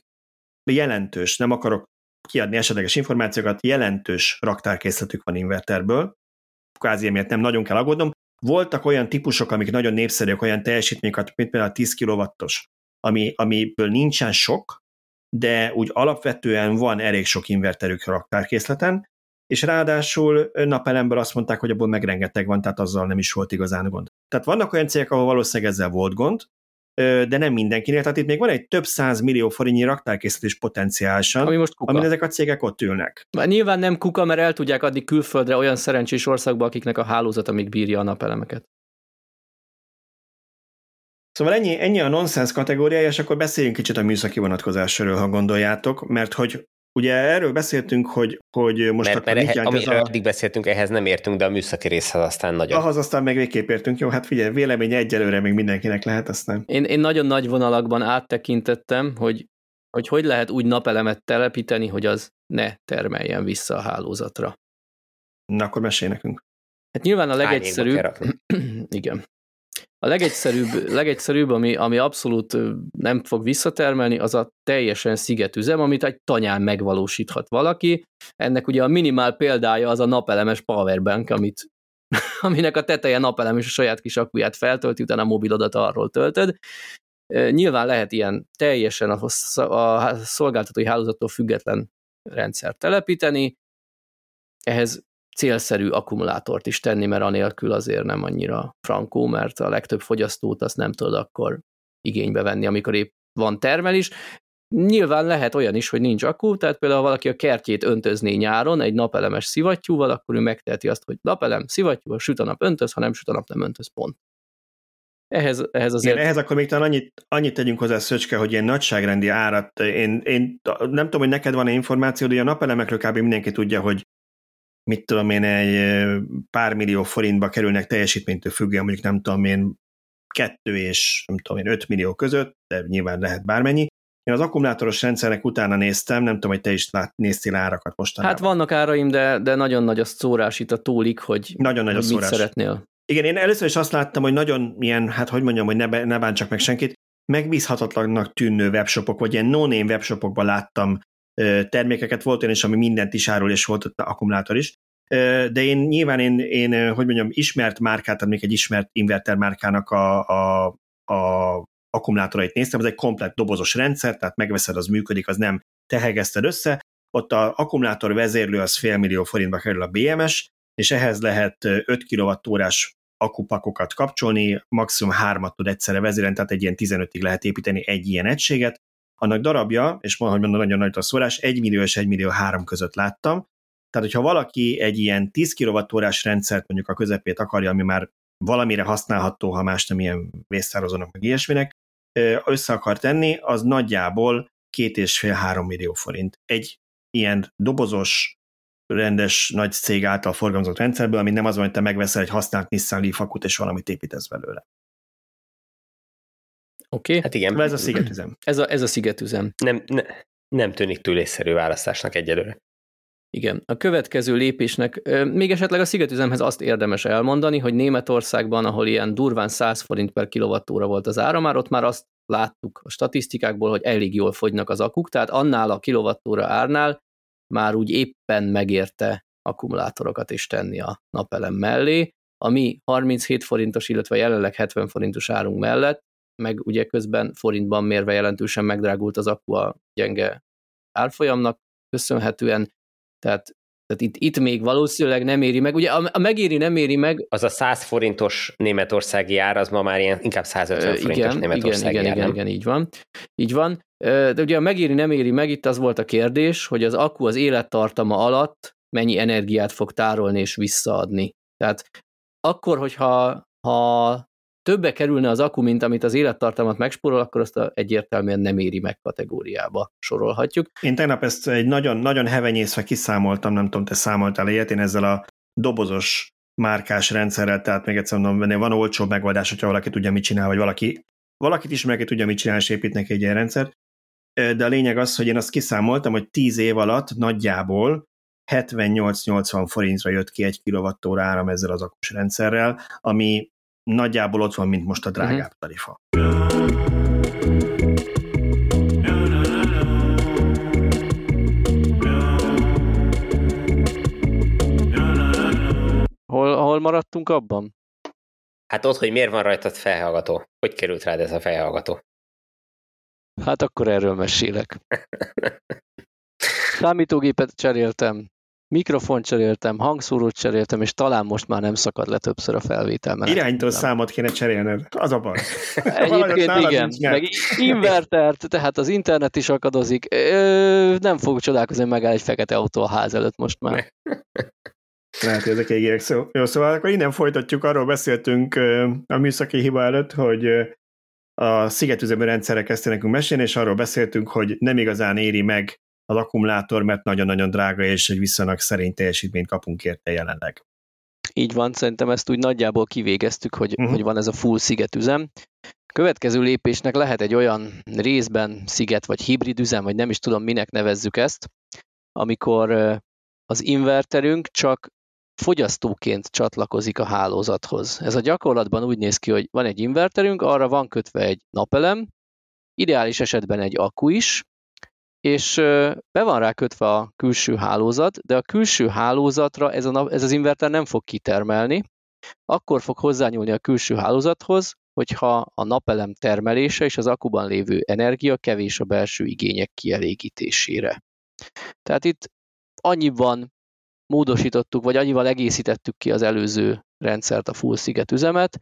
jelentős, nem akarok kiadni esetleges információkat, jelentős raktárkészletük van inverterből, kvázi emiatt nem nagyon kell aggódnom. Voltak olyan típusok, amik nagyon népszerűek, olyan teljesítmények, mint például a 10 kW-os, ami, amiből nincsen sok, de úgy alapvetően van elég sok inverterük raktárkészleten, és ráadásul napelemből azt mondták, hogy abból meg rengeteg van, tehát azzal nem is volt igazán gond. Tehát vannak olyan cégek, ahol valószínűleg ezzel volt gond, de nem mindenkinél, tehát itt még van egy több száz millió forintnyi raktárkészlet is potenciálisan, Ami most kuka. amin ezek a cégek ott ülnek. Már nyilván nem kuka, mert el tudják adni külföldre olyan szerencsés országba, akiknek a hálózata még bírja a napelemeket. Szóval ennyi, ennyi a nonsens kategóriája, és akkor beszéljünk kicsit a műszaki vonatkozásról, ha gondoljátok, mert hogy ugye erről beszéltünk, hogy, hogy most Mert, akkor mert mit ehe, jelent ez amiről a... eddig beszéltünk, ehhez nem értünk, de a műszaki részhez aztán nagyon. Ahhoz aztán meg végképp értünk. Jó, hát figyelj, vélemény egyelőre még mindenkinek lehet, aztán. Én, én nagyon nagy vonalakban áttekintettem, hogy, hogy hogy lehet úgy napelemet telepíteni, hogy az ne termeljen vissza a hálózatra. Na, akkor mesélj nekünk. Hát nyilván a legegyszerűbb... igen. A legegyszerűbb, legegyszerűbb ami, ami abszolút nem fog visszatermelni, az a teljesen szigetüzem, amit egy tanyán megvalósíthat valaki. Ennek ugye a minimál példája az a napelemes powerbank, amit, aminek a teteje napelem és a saját kis akkuját feltölti, utána a mobilodat arról töltöd. Nyilván lehet ilyen teljesen a, a szolgáltatói hálózattól független rendszert telepíteni, ehhez célszerű akkumulátort is tenni, mert anélkül azért nem annyira frankó, mert a legtöbb fogyasztót azt nem tudod akkor igénybe venni, amikor épp van termelés. Nyilván lehet olyan is, hogy nincs akku, tehát például ha valaki a kertjét öntözné nyáron egy napelemes szivattyúval, akkor ő megteheti azt, hogy napelem, szivattyú, süt a nap öntöz, ha nem süt a nap nem öntöz, pont. Ehhez, ehhez azért... Igen, ehhez akkor még talán annyit, annyit tegyünk hozzá, Szöcske, hogy ilyen nagyságrendi árat, én, én nem tudom, hogy neked van-e információ, de a napelemekről kb. mindenki tudja, hogy mit tudom én, egy pár millió forintba kerülnek teljesítménytől függően, mondjuk nem tudom én, kettő és nem tudom én, 5 millió között, de nyilván lehet bármennyi. Én az akkumulátoros rendszernek utána néztem, nem tudom, hogy te is lát, néztél árakat mostanában. Hát vannak áraim, de, de nagyon nagy a szórás itt a tólik, hogy, nagyon nagy hogy a mit szórás. szeretnél. Igen, én először is azt láttam, hogy nagyon ilyen, hát hogy mondjam, hogy ne, ne bántsak meg senkit, megbízhatatlannak tűnő webshopok, vagy ilyen no-name webshopokban láttam termékeket, volt olyan is, ami mindent is árul, és volt ott akkumulátor is. De én nyilván én, én hogy mondjam, ismert márkát, még egy ismert inverter márkának a, a, a akkumulátorait néztem, ez egy komplett dobozos rendszer, tehát megveszed, az működik, az nem tehegezted össze. Ott a akkumulátor vezérlő az fél millió forintba kerül a BMS, és ehhez lehet 5 kWh akupakokat kapcsolni, maximum hármat tud egyszerre vezérelni, tehát egy ilyen 15-ig lehet építeni egy ilyen egységet. Annak darabja, és ma, hogy mondom, nagyon nagy a szórás, 1 millió és 1 millió 3 között láttam. Tehát, hogyha valaki egy ilyen 10 kWh rendszert mondjuk a közepét akarja, ami már valamire használható, ha más nem ilyen vésztározónak, meg ilyesminek, össze akar tenni, az nagyjából két és fél három millió forint. Egy ilyen dobozos, rendes nagy cég által forgalmazott rendszerből, ami nem az hogy te megveszel egy használt Nissan Leaf akut, és valamit építesz belőle. Oké. Okay. Hát igen. Ez a szigetüzem. Ez a, ez a szigetüzem. Nem, ne, nem tűnik túl észszerű választásnak egyelőre. Igen. A következő lépésnek, még esetleg a szigetüzemhez azt érdemes elmondani, hogy Németországban, ahol ilyen durván 100 forint per kilovattóra volt az ára, már ott már azt láttuk a statisztikákból, hogy elég jól fogynak az akuk, tehát annál a kilovattóra árnál már úgy éppen megérte akkumulátorokat is tenni a napelem mellé, ami 37 forintos, illetve jelenleg 70 forintos árunk mellett, meg ugye közben forintban mérve jelentősen megdrágult az akku a gyenge árfolyamnak köszönhetően, tehát tehát itt, itt még valószínűleg nem éri meg. Ugye a, a megéri, nem éri meg. Az a 100 forintos németországi ár, az ma már ilyen inkább 150 igen, forintos németországi igen, ár. Igen, igen, így van. Így van. De ugye a megéri, nem éri meg, itt az volt a kérdés, hogy az akku az élettartama alatt mennyi energiát fog tárolni és visszaadni. Tehát akkor, hogyha ha többe kerülne az akku, mint amit az élettartalmat megspórol, akkor azt a egyértelműen nem éri meg kategóriába sorolhatjuk. Én tegnap ezt egy nagyon, nagyon hevenyészve kiszámoltam, nem tudom, te számoltál ilyet, én ezzel a dobozos márkás rendszerrel, tehát még egyszer mondom, van olcsó megoldás, hogyha valaki tudja, mit csinál, vagy valaki, valakit ismer, aki tudja, mit csinál, és építnek egy ilyen rendszert. De a lényeg az, hogy én azt kiszámoltam, hogy 10 év alatt nagyjából 78-80 forintra jött ki egy kilovattóra áram ezzel az akus rendszerrel, ami nagyjából ott van, mint most a drágább uh-huh. tarifa. Hol, hol maradtunk abban? Hát ott, hogy miért van rajtad felhallgató. Hogy került rád ez a felhallgató? Hát akkor erről mesélek. Számítógépet cseréltem, mikrofont cseréltem, hangszórót cseréltem, és talán most már nem szakad le többször a felvétel. Irányító számot kéne cserélned, az a baj. Egyébként igen, meg invertert, tehát az internet is akadozik. Ö, nem fogok csodálkozni, hogy megáll egy fekete autó a ház előtt most már. Lehet, hogy ezek égérek szó. Jó, szóval akkor innen folytatjuk, arról beszéltünk a műszaki hiba előtt, hogy a szigetüzemű rendszerre kezdte nekünk mesélni, és arról beszéltünk, hogy nem igazán éri meg az akkumulátor, mert nagyon-nagyon drága, és egy viszonylag szerény teljesítményt kapunk érte jelenleg. Így van, szerintem ezt úgy nagyjából kivégeztük, hogy, uh-huh. hogy van ez a full szigetüzem. Következő lépésnek lehet egy olyan részben sziget, vagy hibrid üzem, vagy nem is tudom, minek nevezzük ezt, amikor az inverterünk csak fogyasztóként csatlakozik a hálózathoz. Ez a gyakorlatban úgy néz ki, hogy van egy inverterünk, arra van kötve egy napelem, ideális esetben egy akku is, és be van rá kötve a külső hálózat, de a külső hálózatra ez, a, ez az inverter nem fog kitermelni, akkor fog hozzányúlni a külső hálózathoz, hogyha a napelem termelése és az akuban lévő energia kevés a belső igények kielégítésére. Tehát itt annyi van módosítottuk, vagy annyival egészítettük ki az előző rendszert, a full sziget üzemet,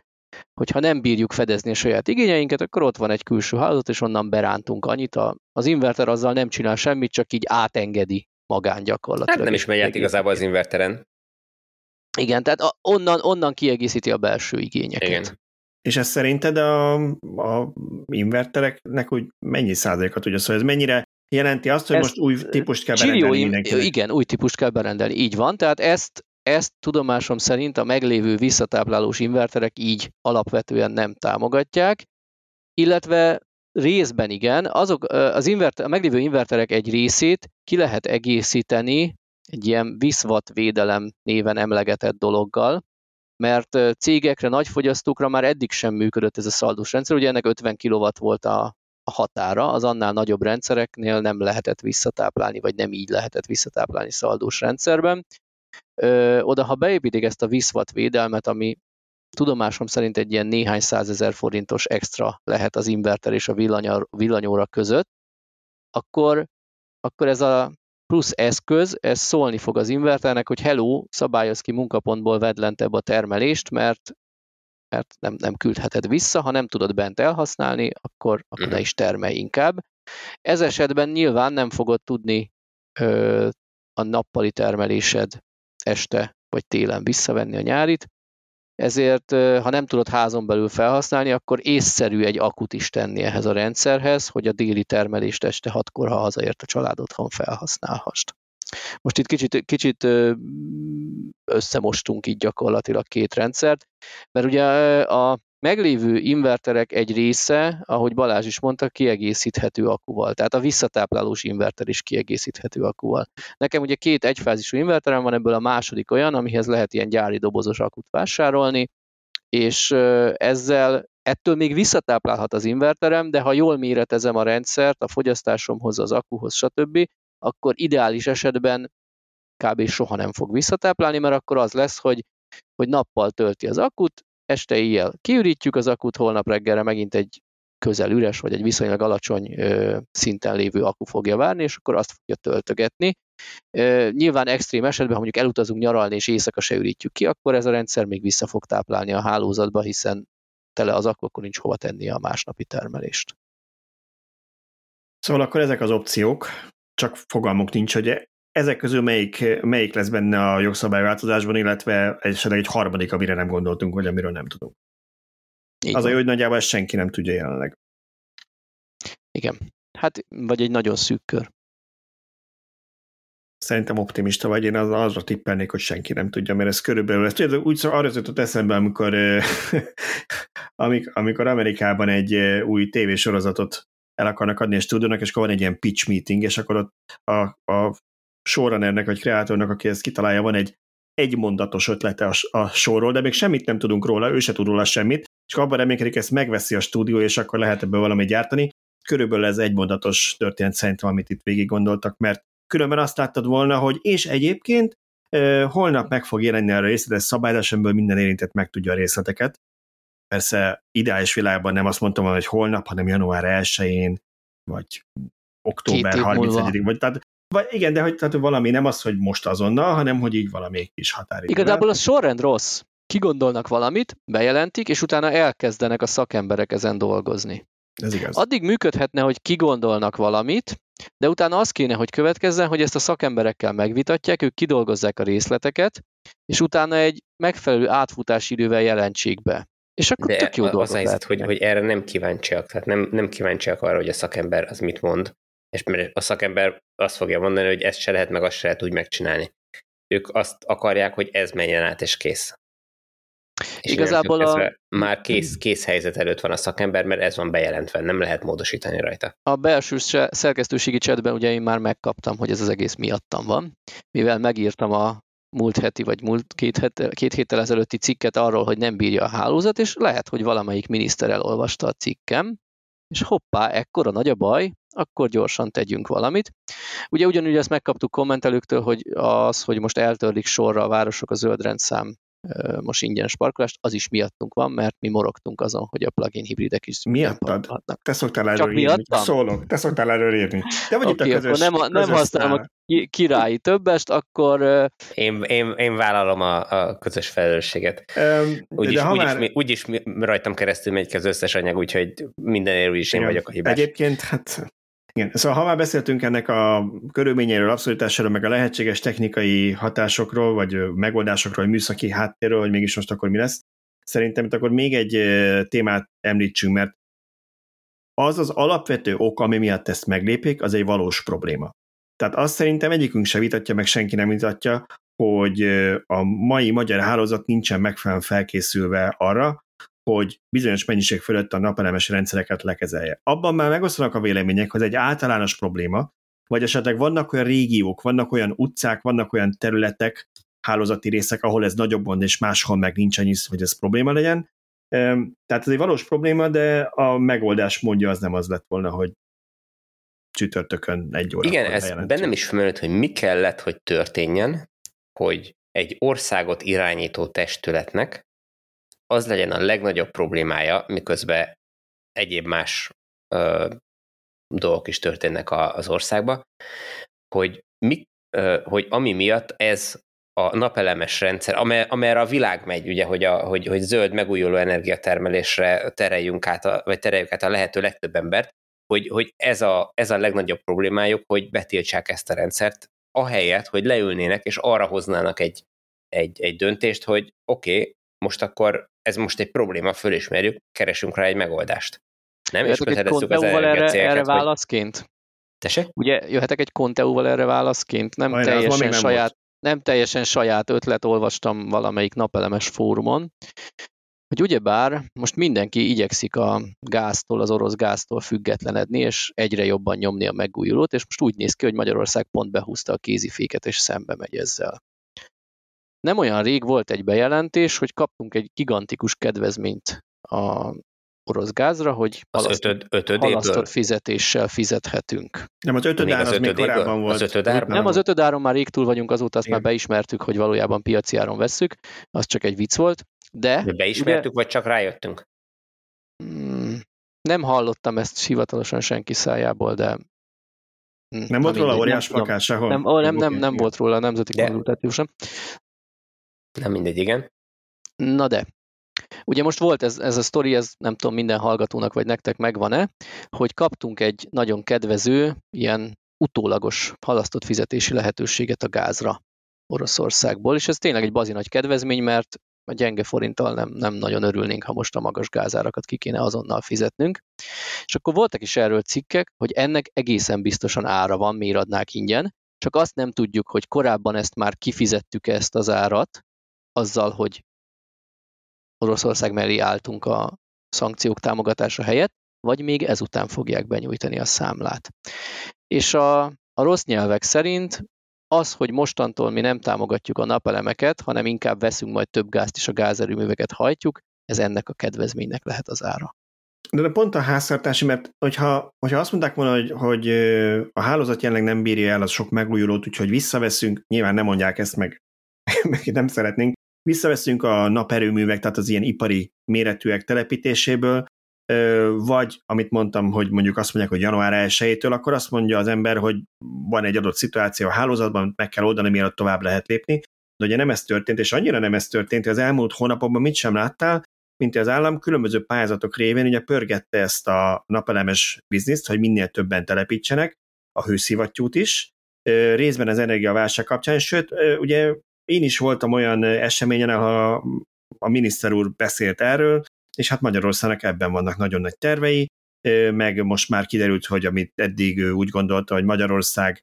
hogyha nem bírjuk fedezni a saját igényeinket, akkor ott van egy külső hálózat, és onnan berántunk annyit. A, az inverter azzal nem csinál semmit, csak így átengedi magán gyakorlatilag. Hát nem is megy át igazából az inverteren. Igen, tehát onnan, onnan kiegészíti a belső igényeket. Igen. És ez szerinted a, a invertereknek úgy mennyi százalékat tudja, szóval ez mennyire jelenti azt, hogy ezt most új típust kell berendelni mindenkinek? Igen, új típust kell berendelni, így van, tehát ezt, ezt tudomásom szerint a meglévő visszatáplálós inverterek így alapvetően nem támogatják, illetve részben igen, azok az inverter, a meglévő inverterek egy részét ki lehet egészíteni egy ilyen viszvat védelem néven emlegetett dologgal, mert cégekre, nagy fogyasztókra már eddig sem működött ez a szaldós rendszer, ugye ennek 50 kW volt a, határa, az annál nagyobb rendszereknél nem lehetett visszatáplálni, vagy nem így lehetett visszatáplálni szaldós rendszerben. Ö, oda, ha beépítik ezt a viszvat védelmet, ami tudomásom szerint egy ilyen néhány százezer forintos extra lehet az inverter és a villanyóra között, akkor, akkor ez a plusz eszköz, ez szólni fog az inverternek, hogy hello, szabályoz ki munkapontból vedd lentebb a termelést, mert, mert nem, nem küldheted vissza, ha nem tudod bent elhasználni, akkor, akkor ne mhm. is termelj inkább. Ez esetben nyilván nem fogod tudni ö, a nappali termelésed este vagy télen visszavenni a nyárit, ezért ha nem tudod házon belül felhasználni, akkor észszerű egy akut is tenni ehhez a rendszerhez, hogy a déli termelést este hatkor, ha hazaért a család otthon felhasználhast. Most itt kicsit, kicsit összemostunk így gyakorlatilag két rendszert, mert ugye a meglévő inverterek egy része, ahogy Balázs is mondta, kiegészíthető akuval. Tehát a visszatáplálós inverter is kiegészíthető akuval. Nekem ugye két egyfázisú inverterem van, ebből a második olyan, amihez lehet ilyen gyári dobozos akut vásárolni, és ezzel ettől még visszatáplálhat az inverterem, de ha jól méretezem a rendszert, a fogyasztásomhoz, az akuhoz, stb., akkor ideális esetben kb. soha nem fog visszatáplálni, mert akkor az lesz, hogy, hogy nappal tölti az akut, este éjjel kiürítjük az akut, holnap reggelre megint egy közel üres, vagy egy viszonylag alacsony ö, szinten lévő akku fogja várni, és akkor azt fogja töltögetni. Ö, nyilván extrém esetben, ha mondjuk elutazunk nyaralni, és éjszaka se ürítjük ki, akkor ez a rendszer még vissza fog táplálni a hálózatba, hiszen tele az akku, akkor nincs hova tenni a másnapi termelést. Szóval akkor ezek az opciók, csak fogalmuk nincs, hogy ezek közül melyik, melyik lesz benne a jogszabályváltozásban, illetve esetleg egy harmadik, amire nem gondoltunk, vagy amiről nem tudunk. Igen. Az a jó, hogy nagyjából ezt senki nem tudja jelenleg. Igen. Hát, vagy egy nagyon szűk kör. Szerintem optimista vagy, én az, azra tippelnék, hogy senki nem tudja, mert ez körülbelül, ez úgy szóval arra jutott eszembe, amikor, amikor Amerikában egy új tévésorozatot el akarnak adni a stúdiónak, és akkor van egy ilyen pitch meeting, és akkor ott a, a showrunnernek vagy kreatornak, aki ezt kitalálja, van egy egymondatos ötlete a, a sorról, de még semmit nem tudunk róla, ő se tud róla semmit, és abban reménykedik, ezt megveszi a stúdió, és akkor lehet ebből valamit gyártani. Körülbelül ez egymondatos történet szerintem, amit itt végig gondoltak, mert különben azt láttad volna, hogy és egyébként holnap meg fog jelenni a részletes szabályozás, amiből minden érintett meg tudja a részleteket. Persze ideális világban nem azt mondtam, hogy holnap, hanem január 1-én, vagy október 31 vagy tehát vagy igen, de hogy tehát valami nem az, hogy most azonnal, hanem hogy így valami kis határidő. Igazából a sorrend rossz. Kigondolnak valamit, bejelentik, és utána elkezdenek a szakemberek ezen dolgozni. Ez igaz. Addig működhetne, hogy kigondolnak valamit, de utána az kéne, hogy következzen, hogy ezt a szakemberekkel megvitatják, ők kidolgozzák a részleteket, és utána egy megfelelő átfutási idővel jelentsék be. És akkor de tök jó az a helyzet, hogy, hogy erre nem kíváncsiak, tehát nem, nem kíváncsiak arra, hogy a szakember az mit mond, és mert a szakember azt fogja mondani, hogy ezt se lehet, meg azt se lehet úgy megcsinálni. Ők azt akarják, hogy ez menjen át, és kész. És Igazából a... már kész, kész helyzet előtt van a szakember, mert ez van bejelentve, nem lehet módosítani rajta. A belső szerkesztőségi chatben ugye én már megkaptam, hogy ez az egész miattam van, mivel megírtam a múlt heti vagy múlt két, het, két héttel ezelőtti cikket arról, hogy nem bírja a hálózat, és lehet, hogy valamelyik miniszter elolvasta a cikkem, és hoppá, ekkora nagy a baj, akkor gyorsan tegyünk valamit. Ugye ugyanúgy ezt megkaptuk kommentelőktől, hogy az, hogy most eltörlik sorra a városok a zöld rendszám most ingyen sparkolást, az is miattunk van, mert mi morogtunk azon, hogy a plugin hibridek is Miattad? Te szoktál erről Csak írni. Szólok, te szoktál erről írni. Te vagy okay, itt a közös, nem, nem használom a királyi többest, akkor... Én, én, én vállalom a, a közös felelősséget. Um, úgyis, de úgyis, már... úgyis rajtam keresztül megy az összes anyag, úgyhogy mindenért is én vagyok a hibás. Egyébként, hát igen, szóval ha már beszéltünk ennek a körülményeiről, abszolításáról, meg a lehetséges technikai hatásokról, vagy megoldásokról, vagy műszaki háttérről, hogy mégis most akkor mi lesz, szerintem itt akkor még egy témát említsünk, mert az az alapvető ok, ami miatt ezt meglépik, az egy valós probléma. Tehát azt szerintem egyikünk se vitatja, meg senki nem vitatja, hogy a mai magyar hálózat nincsen megfelelően felkészülve arra, hogy bizonyos mennyiség fölött a napelemes rendszereket lekezelje. Abban már megosztanak a vélemények, hogy ez egy általános probléma, vagy esetleg vannak olyan régiók, vannak olyan utcák, vannak olyan területek, hálózati részek, ahol ez nagyobb gond, és máshol meg nincs annyi, hogy ez probléma legyen. Tehát ez egy valós probléma, de a megoldás módja az nem az lett volna, hogy csütörtökön egy óra. Igen, ez bennem is felmerült, hogy mi kellett, hogy történjen, hogy egy országot irányító testületnek az legyen a legnagyobb problémája, miközben egyéb más ö, dolgok is történnek a, az országba, hogy, mi, ö, hogy ami miatt ez a napelemes rendszer, amerre a világ megy, ugye, hogy, a, hogy, hogy zöld megújuló energiatermelésre tereljünk át, a, vagy tereljük át a lehető legtöbb embert, hogy, hogy ez, a, ez a legnagyobb problémájuk, hogy betiltsák ezt a rendszert, ahelyett, hogy leülnének és arra hoznának egy, egy, egy döntést, hogy oké, okay, most akkor ez most egy probléma, fölismerjük, keresünk rá egy megoldást. Nem? És kötelezzük az erre, erre válaszként? Hogy... Tessék? Ugye jöhetek egy Conteúval erre válaszként, nem Ajna, teljesen nem saját, volt. nem teljesen saját ötlet olvastam valamelyik napelemes fórumon, hogy ugyebár most mindenki igyekszik a gáztól, az orosz gáztól függetlenedni, és egyre jobban nyomni a megújulót, és most úgy néz ki, hogy Magyarország pont behúzta a kéziféket, és szembe megy ezzel. Nem olyan rég volt egy bejelentés, hogy kaptunk egy gigantikus kedvezményt a orosz gázra, hogy az halasztott, ötöd, ötödéből? halasztott fizetéssel fizethetünk. Nem, az ötöd az, az még korábban volt. Az ötöd nem, az ötöd áron már rég túl vagyunk, azóta azt Igen. már beismertük, hogy valójában piaci áron vesszük, az csak egy vicc volt, de... de beismertük, ugye, vagy csak rájöttünk? Mm, nem hallottam ezt hivatalosan senki szájából, de nem volt róla óriás plakát sehol? Nem, nem, nem, nem, nem volt róla a nemzeti konzultáció sem. Nem mindegy, igen. Na de, Ugye most volt ez, ez a sztori, ez nem tudom minden hallgatónak vagy nektek megvan-e, hogy kaptunk egy nagyon kedvező, ilyen utólagos halasztott fizetési lehetőséget a gázra Oroszországból, és ez tényleg egy bazi nagy kedvezmény, mert a gyenge forinttal nem, nem nagyon örülnénk, ha most a magas gázárakat ki kéne azonnal fizetnünk. És akkor voltak is erről cikkek, hogy ennek egészen biztosan ára van, miért adnák ingyen, csak azt nem tudjuk, hogy korábban ezt már kifizettük ezt az árat, azzal, hogy Oroszország mellé álltunk a szankciók támogatása helyett, vagy még ezután fogják benyújtani a számlát. És a, a rossz nyelvek szerint az, hogy mostantól mi nem támogatjuk a napelemeket, hanem inkább veszünk majd több gázt és a gázerőműveket hajtjuk, ez ennek a kedvezménynek lehet az ára. De, de pont a háztartási, mert hogyha, hogyha azt mondták volna, hogy, hogy a hálózat jelenleg nem bírja el az sok megújulót, úgyhogy visszaveszünk, nyilván nem mondják ezt meg, meg nem szeretnénk, visszaveszünk a naperőművek, tehát az ilyen ipari méretűek telepítéséből, vagy amit mondtam, hogy mondjuk azt mondják, hogy január 1-től, akkor azt mondja az ember, hogy van egy adott szituáció a hálózatban, meg kell oldani, mielőtt tovább lehet lépni. De ugye nem ez történt, és annyira nem ez történt, hogy az elmúlt hónapokban mit sem láttál, mint az állam különböző pályázatok révén ugye pörgette ezt a napelemes bizniszt, hogy minél többen telepítsenek, a hőszivattyút is, részben az energiaválság kapcsán, sőt, ugye én is voltam olyan eseményen, ahol a miniszter úr beszélt erről, és hát Magyarországnak ebben vannak nagyon nagy tervei, meg most már kiderült, hogy amit eddig úgy gondolta, hogy Magyarország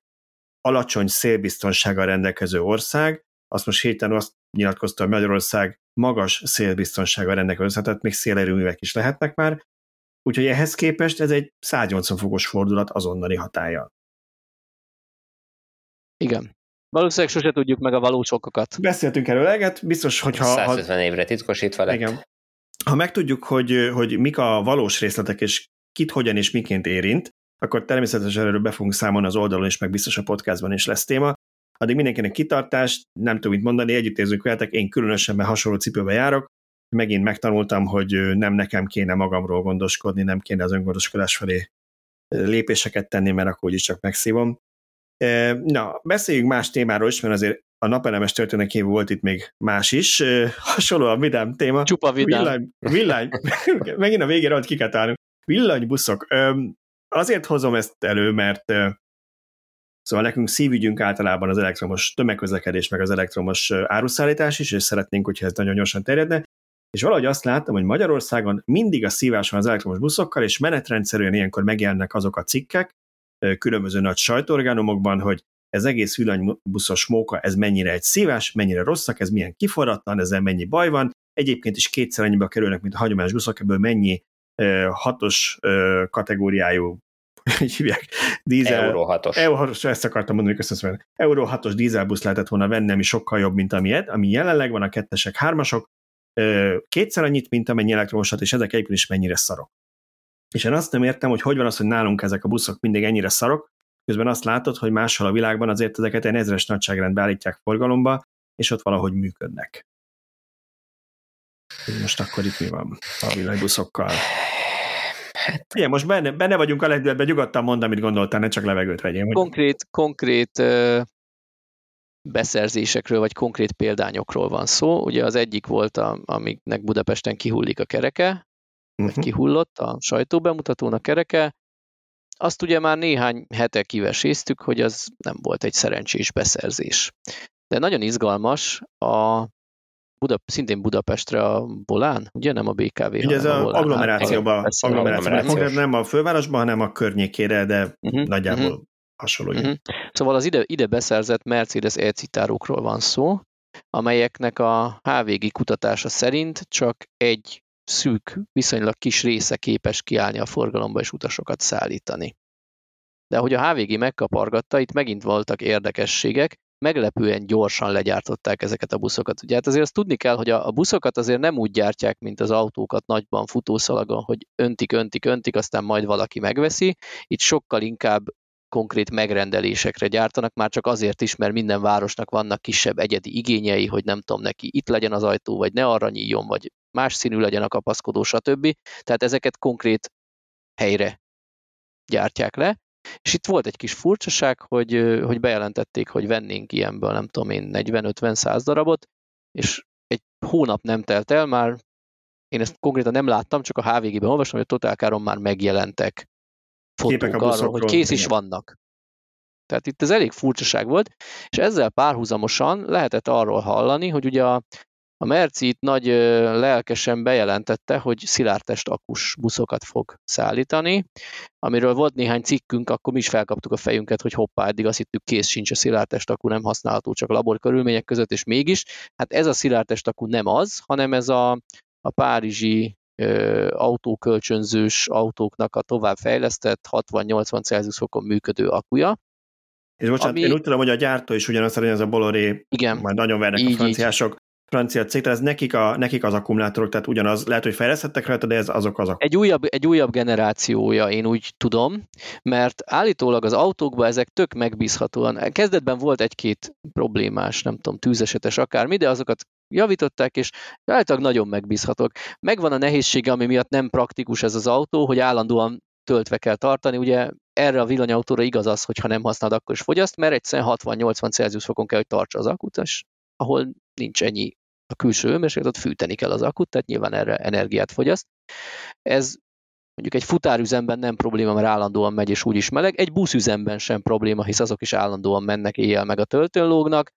alacsony szélbiztonsággal rendelkező ország, azt most hirtelen azt nyilatkozta, hogy Magyarország magas szélbiztonsággal rendelkező, tehát még szélerőművek is lehetnek már, úgyhogy ehhez képest ez egy 180 fokos fordulat azonnali hatája. Igen. Valószínűleg sose tudjuk meg a valós okokat. Beszéltünk erről eleget, biztos, hogyha... 150 ha, évre titkosítva lett. Igen. Ha megtudjuk, hogy, hogy mik a valós részletek, és kit hogyan és miként érint, akkor természetesen erről be fogunk számolni az oldalon, és meg biztos a podcastban is lesz téma. Addig mindenkinek kitartást, nem tudom mit mondani, együtt érzünk veletek, én különösen, mert hasonló cipőbe járok, megint megtanultam, hogy nem nekem kéne magamról gondoskodni, nem kéne az öngondoskodás felé lépéseket tenni, mert akkor úgyis csak megszívom. Na, beszéljünk más témáról is, mert azért a napelemes történet kívül volt itt még más is, hasonlóan vidám téma. Csupa vidám. Villany, villany megint a végére ott kiketálunk. Villanybuszok. Azért hozom ezt elő, mert Szóval nekünk szívügyünk általában az elektromos tömegközlekedés, meg az elektromos áruszállítás is, és szeretnénk, hogyha ez nagyon gyorsan terjedne. És valahogy azt láttam, hogy Magyarországon mindig a szívás van az elektromos buszokkal, és menetrendszerűen ilyenkor megjelennek azok a cikkek, különböző nagy sajtóorgánumokban, hogy ez egész villanybuszos móka, ez mennyire egy szívás, mennyire rosszak, ez milyen kiforratlan, ezzel mennyi baj van. Egyébként is kétszer annyiba kerülnek, mint a hagyományos buszok, ebből mennyi hatos kategóriájú hogy hívják, dízel, Euró 6-os. Euró 6-os, ezt akartam mondani, köszönöm Euró 6-os dízelbusz lehetett volna venni, ami sokkal jobb, mint ami, ami jelenleg van, a kettesek, hármasok, kétszer annyit, mint amennyi elektromosat, és ezek egyébként is mennyire szarok. És én azt nem értem, hogy hogy van az, hogy nálunk ezek a buszok mindig ennyire szarok, közben azt látod, hogy máshol a világban azért ezeket egy ezres nagyságrendbe állítják forgalomba, és ott valahogy működnek. Most akkor itt mi van a villanybuszokkal? Hát... Igen, most benne, benne vagyunk a lehetőben, nyugodtan mondd, amit gondoltál, ne csak levegőt vegyél. Konkrét, konkrét uh, beszerzésekről, vagy konkrét példányokról van szó. Ugye az egyik volt, a, amiknek Budapesten kihullik a kereke, uh-huh. kihullott a sajtóbemutatón a kereke. Azt ugye már néhány hete kiveséztük, hogy az nem volt egy szerencsés beszerzés. De nagyon izgalmas a Buda, szintén Budapestre a Volán, ugye nem a BKV, Ugye ez a agglomerációban, agglomerációban, nem a fővárosban, hanem a környékére, de uh-huh, nagyjából uh-huh. hasonló. Uh-huh. Szóval az ide, ide beszerzett Mercedes e-citárókról van szó, amelyeknek a HVG kutatása szerint csak egy szűk, viszonylag kis része képes kiállni a forgalomba és utasokat szállítani. De ahogy a HVG megkapargatta, itt megint voltak érdekességek, meglepően gyorsan legyártották ezeket a buszokat. Ugye hát azért azt tudni kell, hogy a, buszokat azért nem úgy gyártják, mint az autókat nagyban futószalagon, hogy öntik, öntik, öntik, aztán majd valaki megveszi. Itt sokkal inkább konkrét megrendelésekre gyártanak, már csak azért is, mert minden városnak vannak kisebb egyedi igényei, hogy nem tudom neki, itt legyen az ajtó, vagy ne arra nyíljon, vagy más színű legyen a kapaszkodó, stb. Tehát ezeket konkrét helyre gyártják le, és itt volt egy kis furcsaság, hogy, hogy bejelentették, hogy vennénk ilyenből, nem tudom én, 40-50-100 darabot, és egy hónap nem telt el, már én ezt konkrétan nem láttam, csak a HVG-ben olvastam, hogy a Totálkáron már megjelentek fotók arról, hogy kész is vannak. Tehát itt ez elég furcsaság volt, és ezzel párhuzamosan lehetett arról hallani, hogy ugye a, a Merci itt nagy lelkesen bejelentette, hogy szilárdtest akus buszokat fog szállítani, amiről volt néhány cikkünk, akkor mi is felkaptuk a fejünket, hogy hoppá, eddig azt hittük, kész sincs a szilárdtest akku, nem használható csak labor körülmények között, és mégis, hát ez a szilárdtest akku nem az, hanem ez a, a párizsi ö, autókölcsönzős autóknak a továbbfejlesztett 60-80 Celsius fokon működő akuja, és bocsánat, ami... én úgy tudom, hogy a gyártó is ugyanazt, ez a Boloré, igen, majd nagyon vernek így, a franciások, francia cég, tehát ez nekik, a, nekik az akkumulátorok, tehát ugyanaz, lehet, hogy fejlesztettek rajta, de ez azok azok. Egy újabb, egy újabb generációja, én úgy tudom, mert állítólag az autókban ezek tök megbízhatóan, kezdetben volt egy-két problémás, nem tudom, tűzesetes akármi, de azokat javították, és állítólag nagyon megbízhatók. Megvan a nehézsége, ami miatt nem praktikus ez az autó, hogy állandóan töltve kell tartani. Ugye erre a villanyautóra igaz az, hogy ha nem használod, akkor is fogyaszt, mert egyszerűen 60-80 Celsius fokon kell, hogy tartsa az akut, és ahol nincs ennyi a külső hőmérsékletet fűteni kell az akut, tehát nyilván erre energiát fogyaszt. Ez mondjuk egy futárüzemben nem probléma, mert állandóan megy és úgyis meleg, egy buszüzemben sem probléma, hisz azok is állandóan mennek éjjel meg a töltőn lógnak.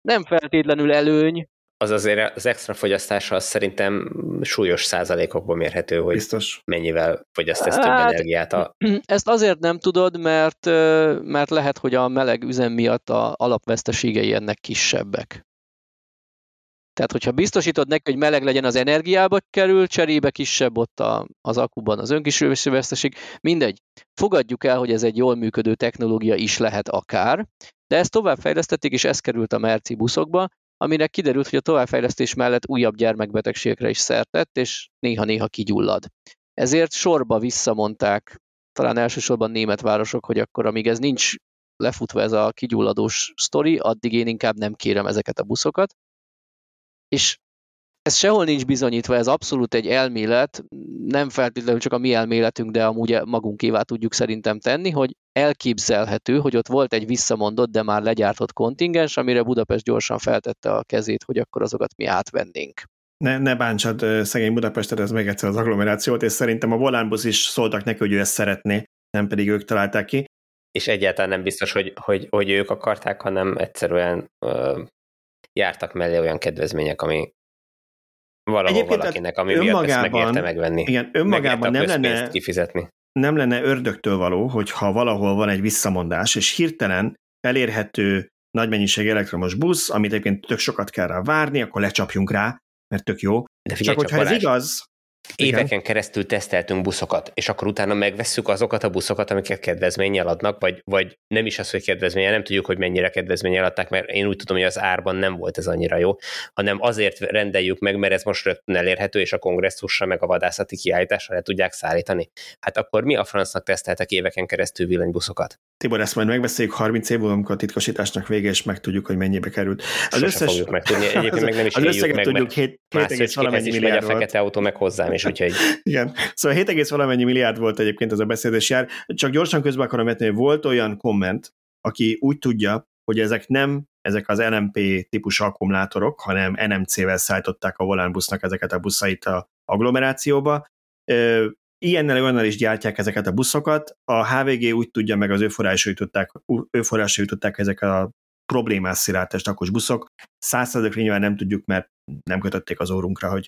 Nem feltétlenül előny. Az azért az extra fogyasztása az szerintem súlyos százalékokból mérhető, hogy Biztos. mennyivel fogyaszt ez több hát, energiát. A... Ezt azért nem tudod, mert, mert lehet, hogy a meleg üzem miatt a alapveszteségei ennek kisebbek. Tehát, hogyha biztosítod neki, hogy meleg legyen az energiába kerül, cserébe kisebb ott a, az akuban az önkísérlési veszteség, mindegy. Fogadjuk el, hogy ez egy jól működő technológia is lehet akár, de ezt továbbfejlesztették, és ez került a Merci buszokba, aminek kiderült, hogy a továbbfejlesztés mellett újabb gyermekbetegségekre is szertett, és néha-néha kigyullad. Ezért sorba visszamondták, talán elsősorban német városok, hogy akkor amíg ez nincs lefutva ez a kigyulladós sztori, addig én inkább nem kérem ezeket a buszokat. És ez sehol nincs bizonyítva, ez abszolút egy elmélet, nem feltétlenül csak a mi elméletünk, de amúgy magunkévá tudjuk szerintem tenni, hogy elképzelhető, hogy ott volt egy visszamondott, de már legyártott kontingens, amire Budapest gyorsan feltette a kezét, hogy akkor azokat mi átvennénk. Ne, ne bántsad szegény Budapestet, ez meg egyszer az agglomerációt, és szerintem a Volánbusz is szóltak neki, hogy ő ezt szeretné, nem pedig ők találták ki. És egyáltalán nem biztos, hogy, hogy, hogy ők akarták, hanem egyszerűen ö, jártak mellé olyan kedvezmények, ami valahol Egyébként valakinek, ami miatt ezt megérte megvenni. Igen, önmagában nem lenne, kifizetni. nem lenne ördögtől való, hogyha valahol van egy visszamondás, és hirtelen elérhető nagy mennyiség elektromos busz, amit egyébként tök sokat kell rá várni, akkor lecsapjunk rá, mert tök jó. De figyelj, csak, csak hogyha ez igaz, Éveken Igen. keresztül teszteltünk buszokat, és akkor utána megvesszük azokat a buszokat, amiket kedvezménnyel adnak, vagy, vagy nem is az, hogy kedvezménnyel, nem tudjuk, hogy mennyire kedvezménnyel adták, mert én úgy tudom, hogy az árban nem volt ez annyira jó, hanem azért rendeljük meg, mert ez most rögtön elérhető, és a kongresszusra, meg a vadászati kiállításra le tudják szállítani. Hát akkor mi a francnak teszteltek éveken keresztül villanybuszokat? Tibor, ezt majd megbeszéljük 30 év múlva, amikor a titkosításnak vége, és megtudjuk, hogy mennyibe került. Az Sose összes... fogjuk megtudni, egyébként meg nem is az meg, tudjuk, 7, 7, valamennyi milliárd a fekete autó meg hozzám is, úgyhogy... Igen, szóval 7, valamennyi milliárd volt egyébként ez a beszélés jár. Csak gyorsan közben akarom vetni, hogy volt olyan komment, aki úgy tudja, hogy ezek nem ezek az LMP típusú akkumulátorok, hanem NMC-vel szállították a volánbusznak ezeket a buszait a agglomerációba ilyennel olyannal is gyártják ezeket a buszokat. A HVG úgy tudja, meg az ő forrásra jutották, ezek a problémás szilárdtest akkus buszok. Százszerzőkre nyilván nem tudjuk, mert nem kötötték az órunkra, hogy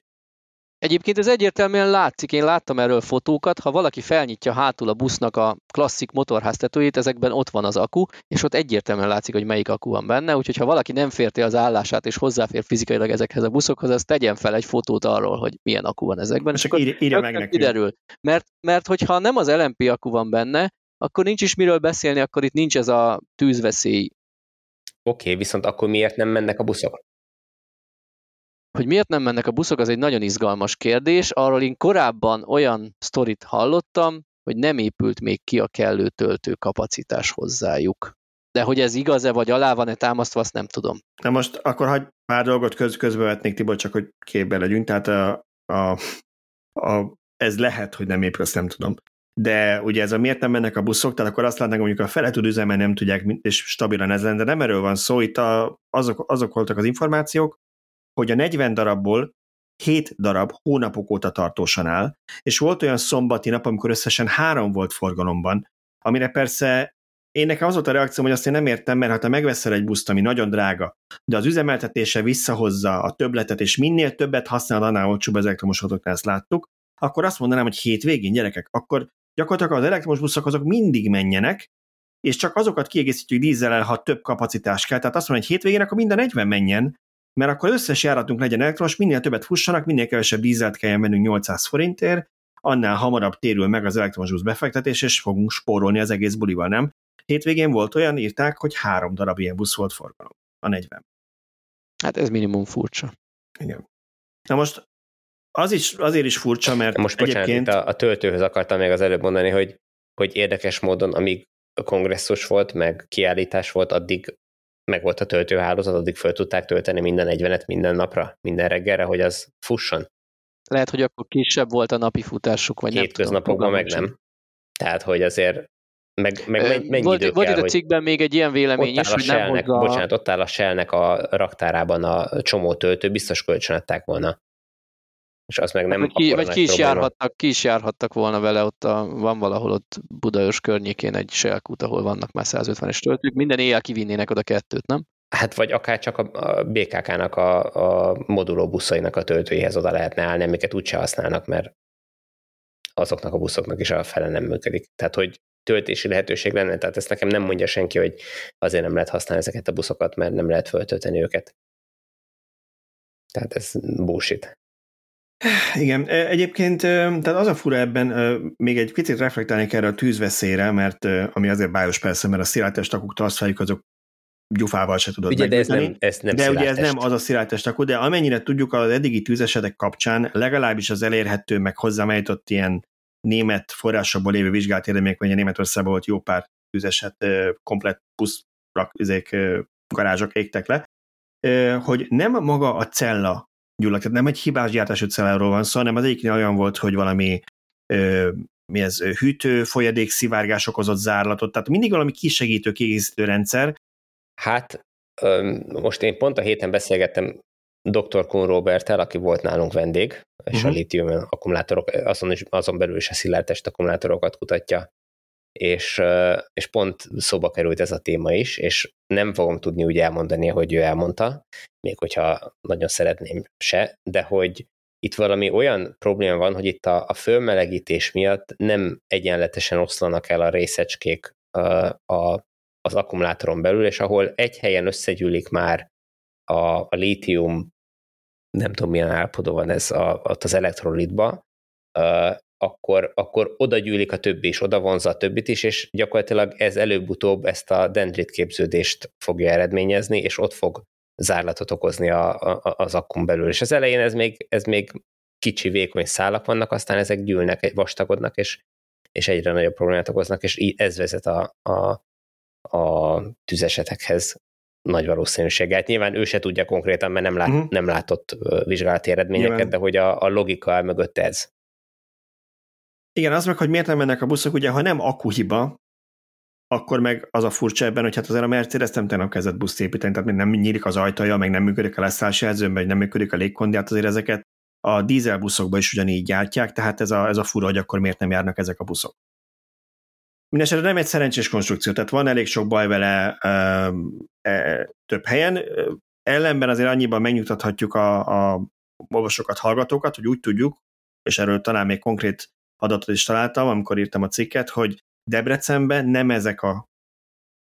Egyébként ez egyértelműen látszik, én láttam erről fotókat, ha valaki felnyitja hátul a busznak a klasszik motorháztetőjét, ezekben ott van az akku, és ott egyértelműen látszik, hogy melyik akku van benne, úgyhogy ha valaki nem férti az állását és hozzáfér fizikailag ezekhez a buszokhoz, az tegyen fel egy fotót arról, hogy milyen akku van ezekben, és, és akkor írja meg nekünk. kiderül. Mert, mert hogyha nem az LMP akku van benne, akkor nincs is miről beszélni, akkor itt nincs ez a tűzveszély. Oké, okay, viszont akkor miért nem mennek a buszok? Hogy miért nem mennek a buszok, az egy nagyon izgalmas kérdés. Arról én korábban olyan sztorit hallottam, hogy nem épült még ki a kellő töltő kapacitás hozzájuk. De hogy ez igaz-e, vagy alá van-e támasztva, azt nem tudom. Na most akkor hagyj pár dolgot köz, közbevetnék, Tibor, csak hogy képbe legyünk. Tehát a, a, a, ez lehet, hogy nem épül, azt nem tudom. De ugye ez a miért nem mennek a buszok, tehát akkor azt látnánk, mondjuk a fele tud üzemelni, nem tudják, és stabilan ez lenne, de nem erről van szó, itt a, azok, azok voltak az információk, hogy a 40 darabból 7 darab hónapok óta tartósan áll, és volt olyan szombati nap, amikor összesen három volt forgalomban, amire persze én nekem az volt a reakcióm, hogy azt én nem értem, mert ha te megveszel egy buszt, ami nagyon drága, de az üzemeltetése visszahozza a többletet, és minél többet használ, annál olcsóbb az elektromos autóknál ezt láttuk, akkor azt mondanám, hogy hétvégén gyerekek, akkor gyakorlatilag az elektromos buszok azok mindig menjenek, és csak azokat kiegészítjük dízzel, ha több kapacitás kell. Tehát azt mondom, hogy hétvégén akkor minden 40 menjen, mert akkor összes járatunk legyen elektromos, minél többet fussanak, minél kevesebb dízelt kelljen mennünk 800 forintért, annál hamarabb térül meg az elektromos busz befektetés, és fogunk spórolni az egész bulival, nem? Hétvégén volt olyan, írták, hogy három darab ilyen busz volt forgalom, a 40. Hát ez minimum furcsa. Igen. Na most az is, azért is furcsa, mert Most egyébként... bocsánat, a, a töltőhöz akartam még az előbb mondani, hogy, hogy érdekes módon, amíg kongresszus volt, meg kiállítás volt, addig meg volt a töltőhálózat, addig föl tudták tölteni minden 40-et minden napra, minden reggelre, hogy az fusson. Lehet, hogy akkor kisebb volt a napi futásuk, vagy Hétköznapokban meg nem. Tehát, hogy azért meg, meg mennyi volt, idő volt kell, itt a cikkben még egy ilyen vélemény is, hogy nem hozza... Bocsánat, ott áll a Shellnek a raktárában a csomó töltő, biztos kölcsönadták volna és az meg nem hát, ki, Vagy ki is, járhattak, ki is járhattak volna vele, ott a, van valahol ott Budaörs környékén egy selkút, ahol vannak már 150-es töltők, minden éjjel kivinnének oda kettőt, nem? Hát vagy akár csak a, BKK-nak a, a moduló buszainak a töltőihez oda lehetne állni, amiket úgyse használnak, mert azoknak a buszoknak is a fele nem működik. Tehát, hogy töltési lehetőség lenne, tehát ezt nekem nem mondja senki, hogy azért nem lehet használni ezeket a buszokat, mert nem lehet föltölteni őket. Tehát ez bullshit. Igen, egyébként tehát az a fura ebben, még egy picit reflektálni kell erre a tűzveszélyre, mert ami azért bájos persze, mert a szilárdtest akuk tartszfájuk azok gyufával se tudod ugye, de ez nem, ez nem De ugye ez nem az a szilárdtest akku, de amennyire tudjuk az eddigi tűzesetek kapcsán, legalábbis az elérhető, meg hozzám ilyen német forrásokból lévő vizsgált eredmények, vagy Németországban volt jó pár tűzeset, komplet busz izék, garázsok égtek le, hogy nem maga a cella gyulladt, tehát nem egy hibás gyártású celláról van szó, hanem az egyiknél olyan volt, hogy valami mi ez, hűtő, folyadék, szivárgás okozott zárlatot, tehát mindig valami kisegítő, kiegészítő rendszer. Hát most én pont a héten beszélgettem dr. Kuhn Robertel, aki volt nálunk vendég, és uh-huh. a mhm. litium akkumulátorok, azon, is, azon belül is a szilárdtest akkumulátorokat kutatja, és, és pont szóba került ez a téma is, és nem fogom tudni úgy elmondani, hogy ő elmondta, még hogyha nagyon szeretném se, de hogy itt valami olyan probléma van, hogy itt a, a fölmelegítés miatt nem egyenletesen oszlanak el a részecskék a, a, az akkumulátoron belül, és ahol egy helyen összegyűlik már a, a lítium, nem tudom milyen állapodó van ez a, ott az elektrolitba, akkor, akkor oda gyűlik a többi is, oda vonza a többit is, és gyakorlatilag ez előbb-utóbb ezt a dendrit képződést fogja eredményezni, és ott fog zárlatot okozni a, a, az akkum belül. És az elején ez még, ez még kicsi, vékony szálak vannak, aztán ezek gyűlnek, vastagodnak, és, és egyre nagyobb problémát okoznak, és így ez vezet a, a, a tüzesetekhez nagy valószínűséggel. Hát nyilván ő se tudja konkrétan, mert nem, lát, uh-huh. nem látott vizsgálati eredményeket, nyilván. de hogy a, a logika mögött ez. Igen, az meg, hogy miért nem mennek a buszok, ugye ha nem akuhiba, akkor meg az a furcsa ebben, hogy hát azért a Mercedes nem tegnap kezdett buszt építeni, tehát nem nyílik az ajtaja, meg nem működik a leszállási jelzőn, meg nem működik a légkondi, hát azért ezeket a dízelbuszokban is ugyanígy gyártják, tehát ez a, ez a fura, hogy akkor miért nem járnak ezek a buszok. Mindenesetre nem egy szerencsés konstrukció, tehát van elég sok baj vele e, e, több helyen. Ellenben azért annyiban megnyugtathatjuk a, a olvasókat, hallgatókat, hogy úgy tudjuk, és erről talán még konkrét adatot is találtam, amikor írtam a cikket, hogy Debrecenben nem ezek a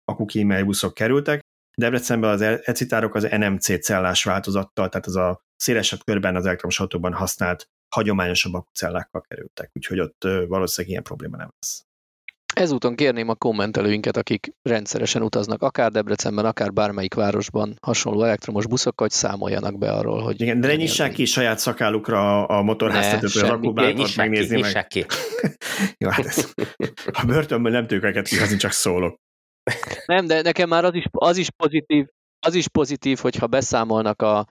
akukímei buszok kerültek, Debrecenben az ecitárok az NMC cellás változattal, tehát az a szélesebb körben az elektromos autóban használt hagyományosabb akucellákkal kerültek, úgyhogy ott valószínűleg ilyen probléma nem lesz. Ezúton kérném a kommentelőinket, akik rendszeresen utaznak, akár Debrecenben, akár bármelyik városban hasonló elektromos buszokkal, hogy számoljanak be arról, hogy... Igen, de ne nyissák ki saját szakálukra a motorháztetőt, az akkubátort megnézni ki, meg. ki. Jó, hát ez, a börtönben nem tudjuk őket kihozni, csak szólok. Nem, de nekem már az is, az is pozitív, az is pozitív, hogyha beszámolnak a,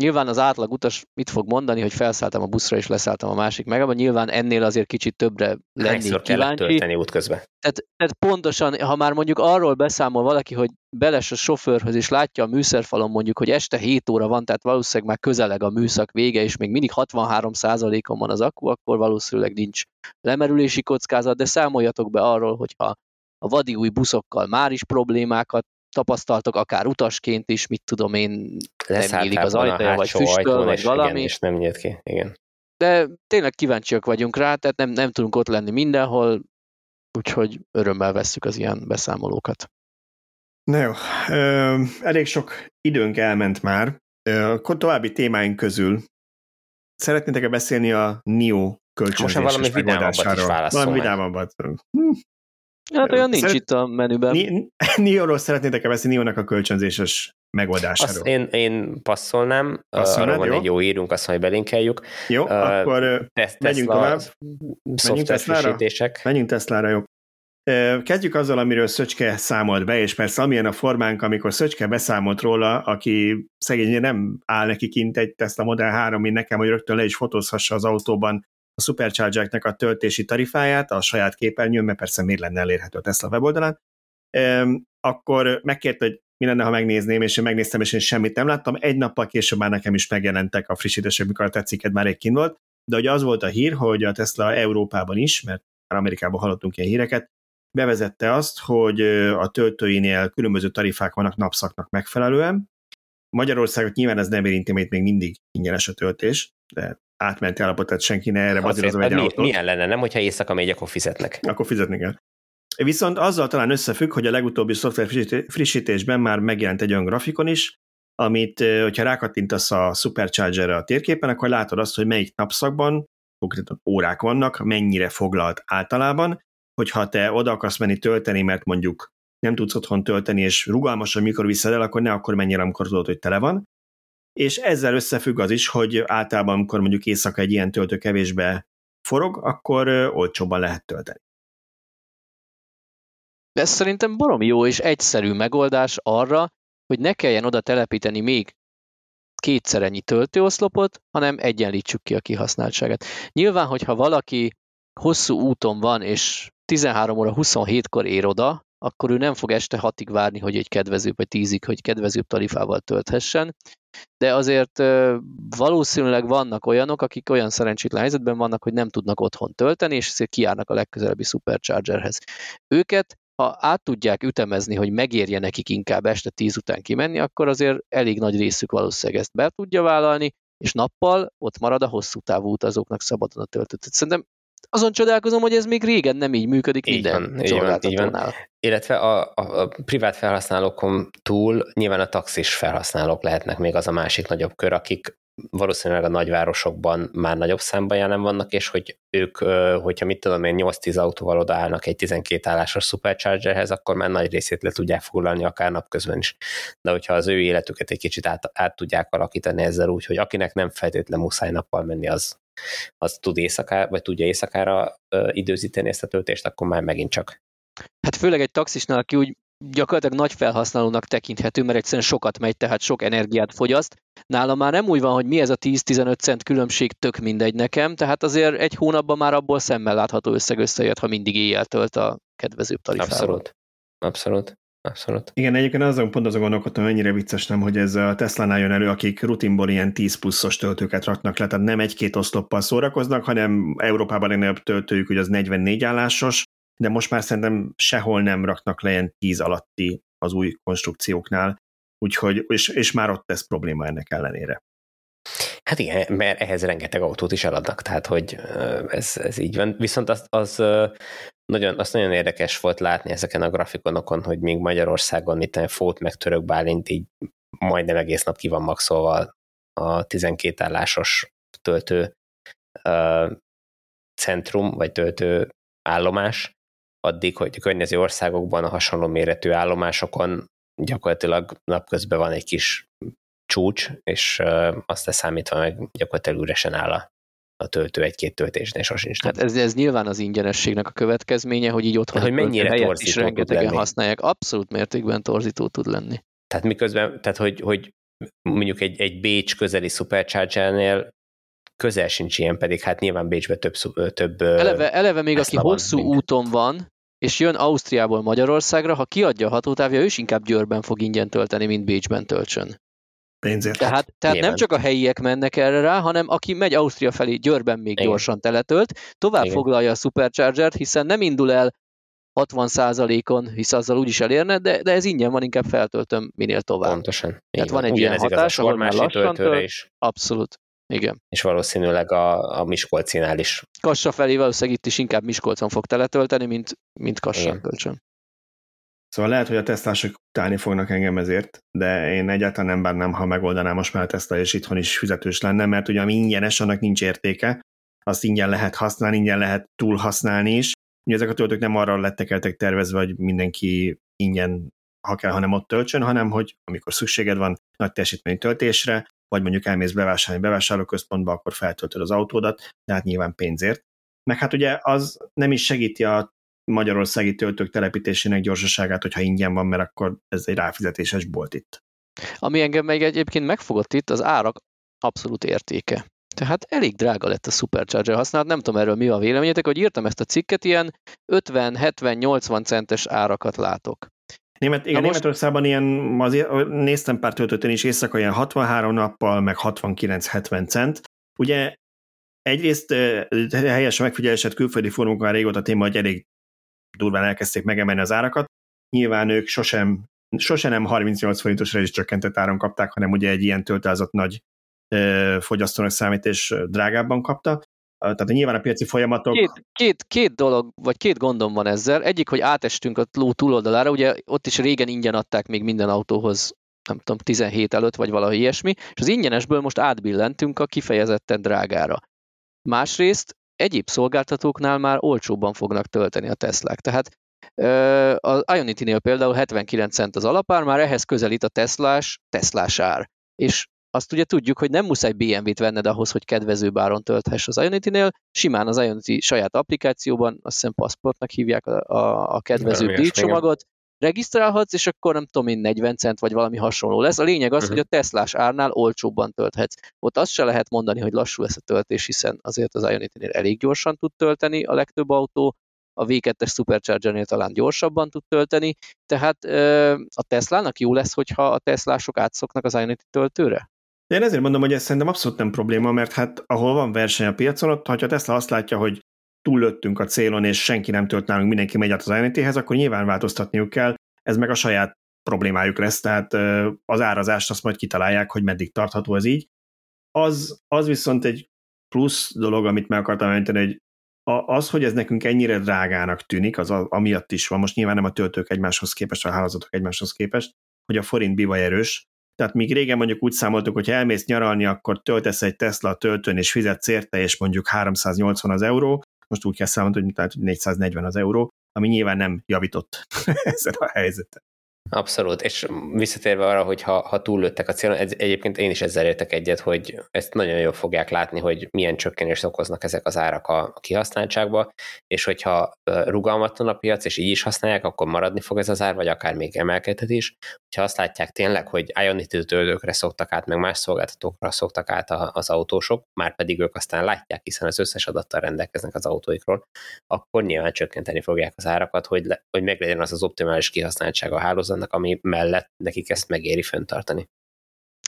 Nyilván az átlag utas mit fog mondani, hogy felszálltam a buszra és leszálltam a másik megába, nyilván ennél azért kicsit többre lenni Hányszor kíváncsi. tölteni útközben? Tehát, tehát pontosan, ha már mondjuk arról beszámol valaki, hogy beles a sofőrhöz és látja a műszerfalon mondjuk, hogy este 7 óra van, tehát valószínűleg már közeleg a műszak vége, és még mindig 63%-on van az akku, akkor valószínűleg nincs lemerülési kockázat, de számoljatok be arról, hogyha a vadi új buszokkal már is problémákat tapasztaltok, akár utasként is, mit tudom én, nem nyílik az ajtaja, vagy füstöl, vagy valami. Igen, és nem nyílt ki, igen. De tényleg kíváncsiak vagyunk rá, tehát nem, nem tudunk ott lenni mindenhol, úgyhogy örömmel vesszük az ilyen beszámolókat. Na jó, ö, elég sok időnk elment már. Ö, további témáink közül szeretnétek-e beszélni a NIO kölcsönzéses Most valami vidámabbat is válaszolni. Valami vidámabbat. Hm. Hát olyan nincs Szeret... itt a menüben. Nio-ról szeretnétek-e beszélni Nio-nak a kölcsönzéses megoldásáról? Azt én, én passzolnám, Passzolnád, van jó? egy jó írunk, azt majd belinkeljük. Jó, uh, akkor Tesla, megyünk tovább. Menjünk Tesla-ra? Menjünk Tesla-ra, jó. Kezdjük azzal, amiről Szöcske számolt be, és persze amilyen a formánk, amikor Szöcske beszámolt róla, aki szegény nem áll neki kint egy Tesla Model 3, mint nekem, hogy rögtön le is fotózhassa az autóban a Supercharger-nek a töltési tarifáját a saját képernyőn, mert persze miért lenne elérhető a Tesla weboldalán, akkor megkért, hogy mi lenne, ha megnézném, és én megnéztem, és én semmit nem láttam. Egy nappal később már nekem is megjelentek a frissítések, mikor a tetsziket már egy volt, de hogy az volt a hír, hogy a Tesla Európában is, mert már Amerikában hallottunk ilyen híreket, bevezette azt, hogy a töltőinél különböző tarifák vannak napszaknak megfelelően. Magyarországot nyilván ez nem érinti, mert még mindig ingyenes a töltés, de átmenti állapot, tehát senki ne erre bazírozza egy mi, Milyen lenne, nem? Hogyha éjszaka megy, akkor fizetnek. Akkor fizetni kell. Viszont azzal talán összefügg, hogy a legutóbbi szoftver frissítésben már megjelent egy olyan grafikon is, amit, hogyha rákattintasz a Supercharger-re a térképen, akkor látod azt, hogy melyik napszakban, konkrétan órák vannak, mennyire foglalt általában, hogyha te oda akarsz menni tölteni, mert mondjuk nem tudsz otthon tölteni, és rugalmasan mikor viszed el, akkor ne akkor mennyire, amikor tudod, hogy tele van, és ezzel összefügg az is, hogy általában, amikor mondjuk éjszaka egy ilyen töltő kevésbe forog, akkor olcsóbban lehet tölteni. Ez szerintem barom jó és egyszerű megoldás arra, hogy ne kelljen oda telepíteni még kétszer ennyi töltőoszlopot, hanem egyenlítsük ki a kihasználtságát. Nyilván, hogyha valaki hosszú úton van, és 13 óra 27-kor ér oda, akkor ő nem fog este hatig várni, hogy egy kedvezőbb, vagy tízig, hogy kedvezőbb tarifával tölthessen, de azért valószínűleg vannak olyanok, akik olyan szerencsétlen helyzetben vannak, hogy nem tudnak otthon tölteni, és ezért kiárnak a legközelebbi superchargerhez. Őket ha át tudják ütemezni, hogy megérje nekik inkább este tíz után kimenni, akkor azért elég nagy részük valószínűleg ezt be tudja vállalni, és nappal ott marad a hosszú távú utazóknak szabadon a töltőt. Szerintem azon csodálkozom, hogy ez még régen nem így működik így minden van, így van, így van. Illetve a, a, a privát felhasználókon túl nyilván a taxis felhasználók lehetnek még az a másik nagyobb kör, akik valószínűleg a nagyvárosokban már nagyobb számban jelen vannak, és hogy ők, hogyha mit tudom én, 8-10 autóval odaállnak egy 12 állásos superchargerhez, akkor már nagy részét le tudják foglalni akár napközben is. De hogyha az ő életüket egy kicsit át, át tudják alakítani ezzel úgy, hogy akinek nem feltétlenül muszáj nappal menni, az, az tud éjszakára, vagy tudja éjszakára időzíteni ezt a töltést, akkor már megint csak. Hát főleg egy taxisnál, aki úgy gyakorlatilag nagy felhasználónak tekinthető, mert egyszerűen sokat megy, tehát sok energiát fogyaszt. Nálam már nem úgy van, hogy mi ez a 10-15 cent különbség, tök mindegy nekem, tehát azért egy hónapban már abból szemmel látható összeg összejött, ha mindig éjjel tölt a kedvezőbb tarifával. Abszolút. Abszolút. Abszolút. Igen, egyébként azon pont azon gondolkodtam, mennyire vicces nem, hogy ez a Tesla-nál jön elő, akik rutinból ilyen 10 pluszos töltőket raknak le, tehát nem egy-két oszloppal szórakoznak, hanem Európában legnagyobb töltőjük, hogy az 44 állásos, de most már szerintem sehol nem raknak le ilyen 10 alatti az új konstrukcióknál, úgyhogy, és, és már ott ez probléma ennek ellenére. Hát igen, mert ehhez rengeteg autót is eladnak, tehát hogy ez, ez így van. Viszont az, az nagyon, az nagyon érdekes volt látni ezeken a grafikonokon, hogy még Magyarországon itt a Fót meg Török Bálint így majdnem egész nap ki van maxolva a 12 állásos töltő centrum, vagy töltő állomás, addig, hogy a környező országokban a hasonló méretű állomásokon gyakorlatilag napközben van egy kis csúcs, és azt leszámítva meg gyakorlatilag üresen áll a, a töltő egy-két töltésnél sosincs. Hát ez, ez nyilván az ingyenességnek a következménye, hogy így otthon hogy mennyire torzító is rengetegen használják. Abszolút mértékben torzító tud lenni. Tehát miközben, tehát hogy, hogy mondjuk egy, egy Bécs közeli superchargernél közel sincs ilyen, pedig hát nyilván Bécsbe több, több Eleve, eleve még aki hosszú mint. úton van, és jön Ausztriából Magyarországra, ha kiadja a hatótávja, ő is inkább Győrben fog ingyen tölteni, mint Bécsben töltsön. Pénzért. Tehát, tehát nem csak a helyiek mennek erre rá, hanem aki megy Ausztria felé, Győrben még Igen. gyorsan teletölt, tovább Igen. foglalja a Supercharger-t, hiszen nem indul el 60%-on, hisz azzal úgyis elérne, de, de ez ingyen van, inkább feltöltöm minél tovább. Pontosan. Tehát van egy Ugyanez ilyen hatás, ahol már lassan tölt, is. Abszolút. Igen. És valószínűleg a, a Miskolcinál is. Kassa felé valószínűleg itt is inkább Miskolcon fog teletölteni, mint, mint Kassán kölcsön. Szóval lehet, hogy a tesztások utálni fognak engem ezért, de én egyáltalán nem bánnám, ha megoldanám most már a Tesla, és itthon is fizetős lenne, mert ugye ami ingyenes, annak nincs értéke, azt ingyen lehet használni, ingyen lehet túl használni is. Ugye ezek a töltők nem arra lettek eltek tervezve, hogy mindenki ingyen, ha kell, hanem ott töltsön, hanem hogy amikor szükséged van nagy teljesítmény töltésre, vagy mondjuk elmész bevásárolni bevásárlóközpontba, akkor feltöltöd az autódat, tehát nyilván pénzért. Meg hát ugye az nem is segíti a magyarországi töltők telepítésének gyorsaságát, hogyha ingyen van, mert akkor ez egy ráfizetéses bolt itt. Ami engem meg egyébként megfogott itt, az árak abszolút értéke. Tehát elég drága lett a Supercharger használat, nem tudom erről mi a véleményetek, hogy írtam ezt a cikket, ilyen 50-70-80 centes árakat látok. Német, igen, most... Németországban ilyen, azért néztem pár töltőtön is éjszaka ilyen 63 nappal, meg 69-70 cent. Ugye egyrészt helyesen megfigyelésed külföldi fórumokon régóta téma, hogy elég durván elkezdték megemelni az árakat. Nyilván ők sosem, sosem nem 38 forintos is csökkentett áron kapták, hanem ugye egy ilyen töltelzett nagy fogyasztónak számít, és drágábban kapta. Tehát nyilván a piaci folyamatok... Két, két, két dolog, vagy két gondom van ezzel. Egyik, hogy átestünk a ló túloldalára, ugye ott is régen ingyen adták még minden autóhoz nem tudom, 17 előtt, vagy valahogy ilyesmi, és az ingyenesből most átbillentünk a kifejezetten drágára. Másrészt egyéb szolgáltatóknál már olcsóbban fognak tölteni a Teslák. Tehát az Ionity-nél például 79 cent az alapár, már ehhez közelít a Teslás, Teslás ár. És azt ugye tudjuk, hogy nem muszáj BMW-t venned ahhoz, hogy kedvező áron tölthess az Ionity-nél, simán az Ionity saját applikációban, azt hiszem Passportnak hívják a, a, a kedvező díjcsomagot, regisztrálhatsz, és akkor nem tudom én 40 cent vagy valami hasonló lesz. A lényeg az, uh-huh. hogy a Teslás árnál olcsóbban tölthetsz. Ott azt se lehet mondani, hogy lassú lesz a töltés, hiszen azért az Ionity-nél elég gyorsan tud tölteni a legtöbb autó, a V2-es Supercharger-nél talán gyorsabban tud tölteni, tehát a Teslának jó lesz, hogyha a Teslások átszoknak az Ionity töltőre? Én ezért mondom, hogy ez szerintem abszolút nem probléma, mert hát ahol van verseny a piacon, ott, ha a Tesla azt látja, hogy túllöttünk a célon, és senki nem tölt nálunk, mindenki megy át az Ionity-hez, akkor nyilván változtatniuk kell, ez meg a saját problémájuk lesz, tehát az árazást azt majd kitalálják, hogy meddig tartható ez így. Az, az viszont egy plusz dolog, amit meg akartam említeni, hogy az, hogy ez nekünk ennyire drágának tűnik, az amiatt is van, most nyilván nem a töltők egymáshoz képest, a hálózatok egymáshoz képest, hogy a forint bivaj erős, tehát míg régen mondjuk úgy számoltuk, hogy elmész nyaralni, akkor töltesz egy Tesla töltőn, és fizetsz érte, és mondjuk 380 az euró, most úgy kell számolni, hogy tehát 440 az euró, ami nyilván nem javított ezen a helyzeten. Abszolút, és visszatérve arra, hogy ha, ha túllőttek a célon, ez, egyébként én is ezzel értek egyet, hogy ezt nagyon jól fogják látni, hogy milyen csökkenést okoznak ezek az árak a, a kihasználtságba, és hogyha rugalmatlan a piac, és így is használják, akkor maradni fog ez az ár, vagy akár még emelkedhet is. Ha azt látják tényleg, hogy Ionity töltőkre szoktak át, meg más szolgáltatókra szoktak át az autósok, már pedig ők aztán látják, hiszen az összes adattal rendelkeznek az autóikról, akkor nyilván csökkenteni fogják az árakat, hogy, le, hogy meglegyen az az optimális kihasználtság a hálózat annak, ami mellett nekik ezt megéri fenntartani.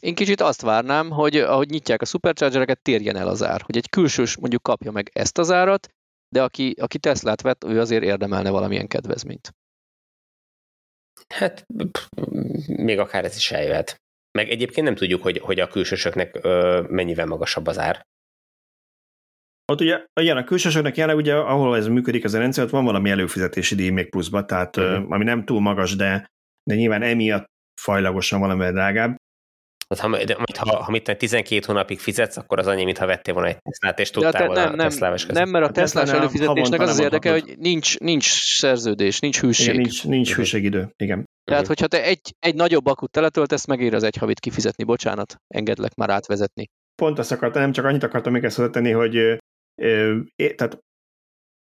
Én kicsit azt várnám, hogy ahogy nyitják a superchargereket, térjen el az ár. Hogy egy külsős mondjuk kapja meg ezt az árat, de aki, aki Teslát vett, ő azért érdemelne valamilyen kedvezményt. Hát még akár ez is eljöhet. Meg egyébként nem tudjuk, hogy, hogy a külsősöknek ö, mennyivel magasabb az ár. Ott ugye, igen, a külsősöknek jelenleg ugye, ahol ez működik az a rendszer, ott van valami előfizetési díj még pluszba, tehát uh-huh. ami nem túl magas, de de nyilván emiatt fajlagosan valamivel drágább. Hát, ha, de, ha, ha mit 12 hónapig fizetsz, akkor az annyi, mintha vettél volna egy Teslát, és tudtál volna nem, a tesla Nem, nem, mert a Teslás előfizetésnek az az érdeke, hogy nincs, nincs szerződés, nincs hűség. Igen, nincs, nincs hűségidő, igen. Tehát, hogyha te egy, egy nagyobb akut teletöltesz, megér az egy havit kifizetni, bocsánat, engedlek már átvezetni. Pont azt akartam, nem csak annyit akartam még ezt tenni, hogy ö, tehát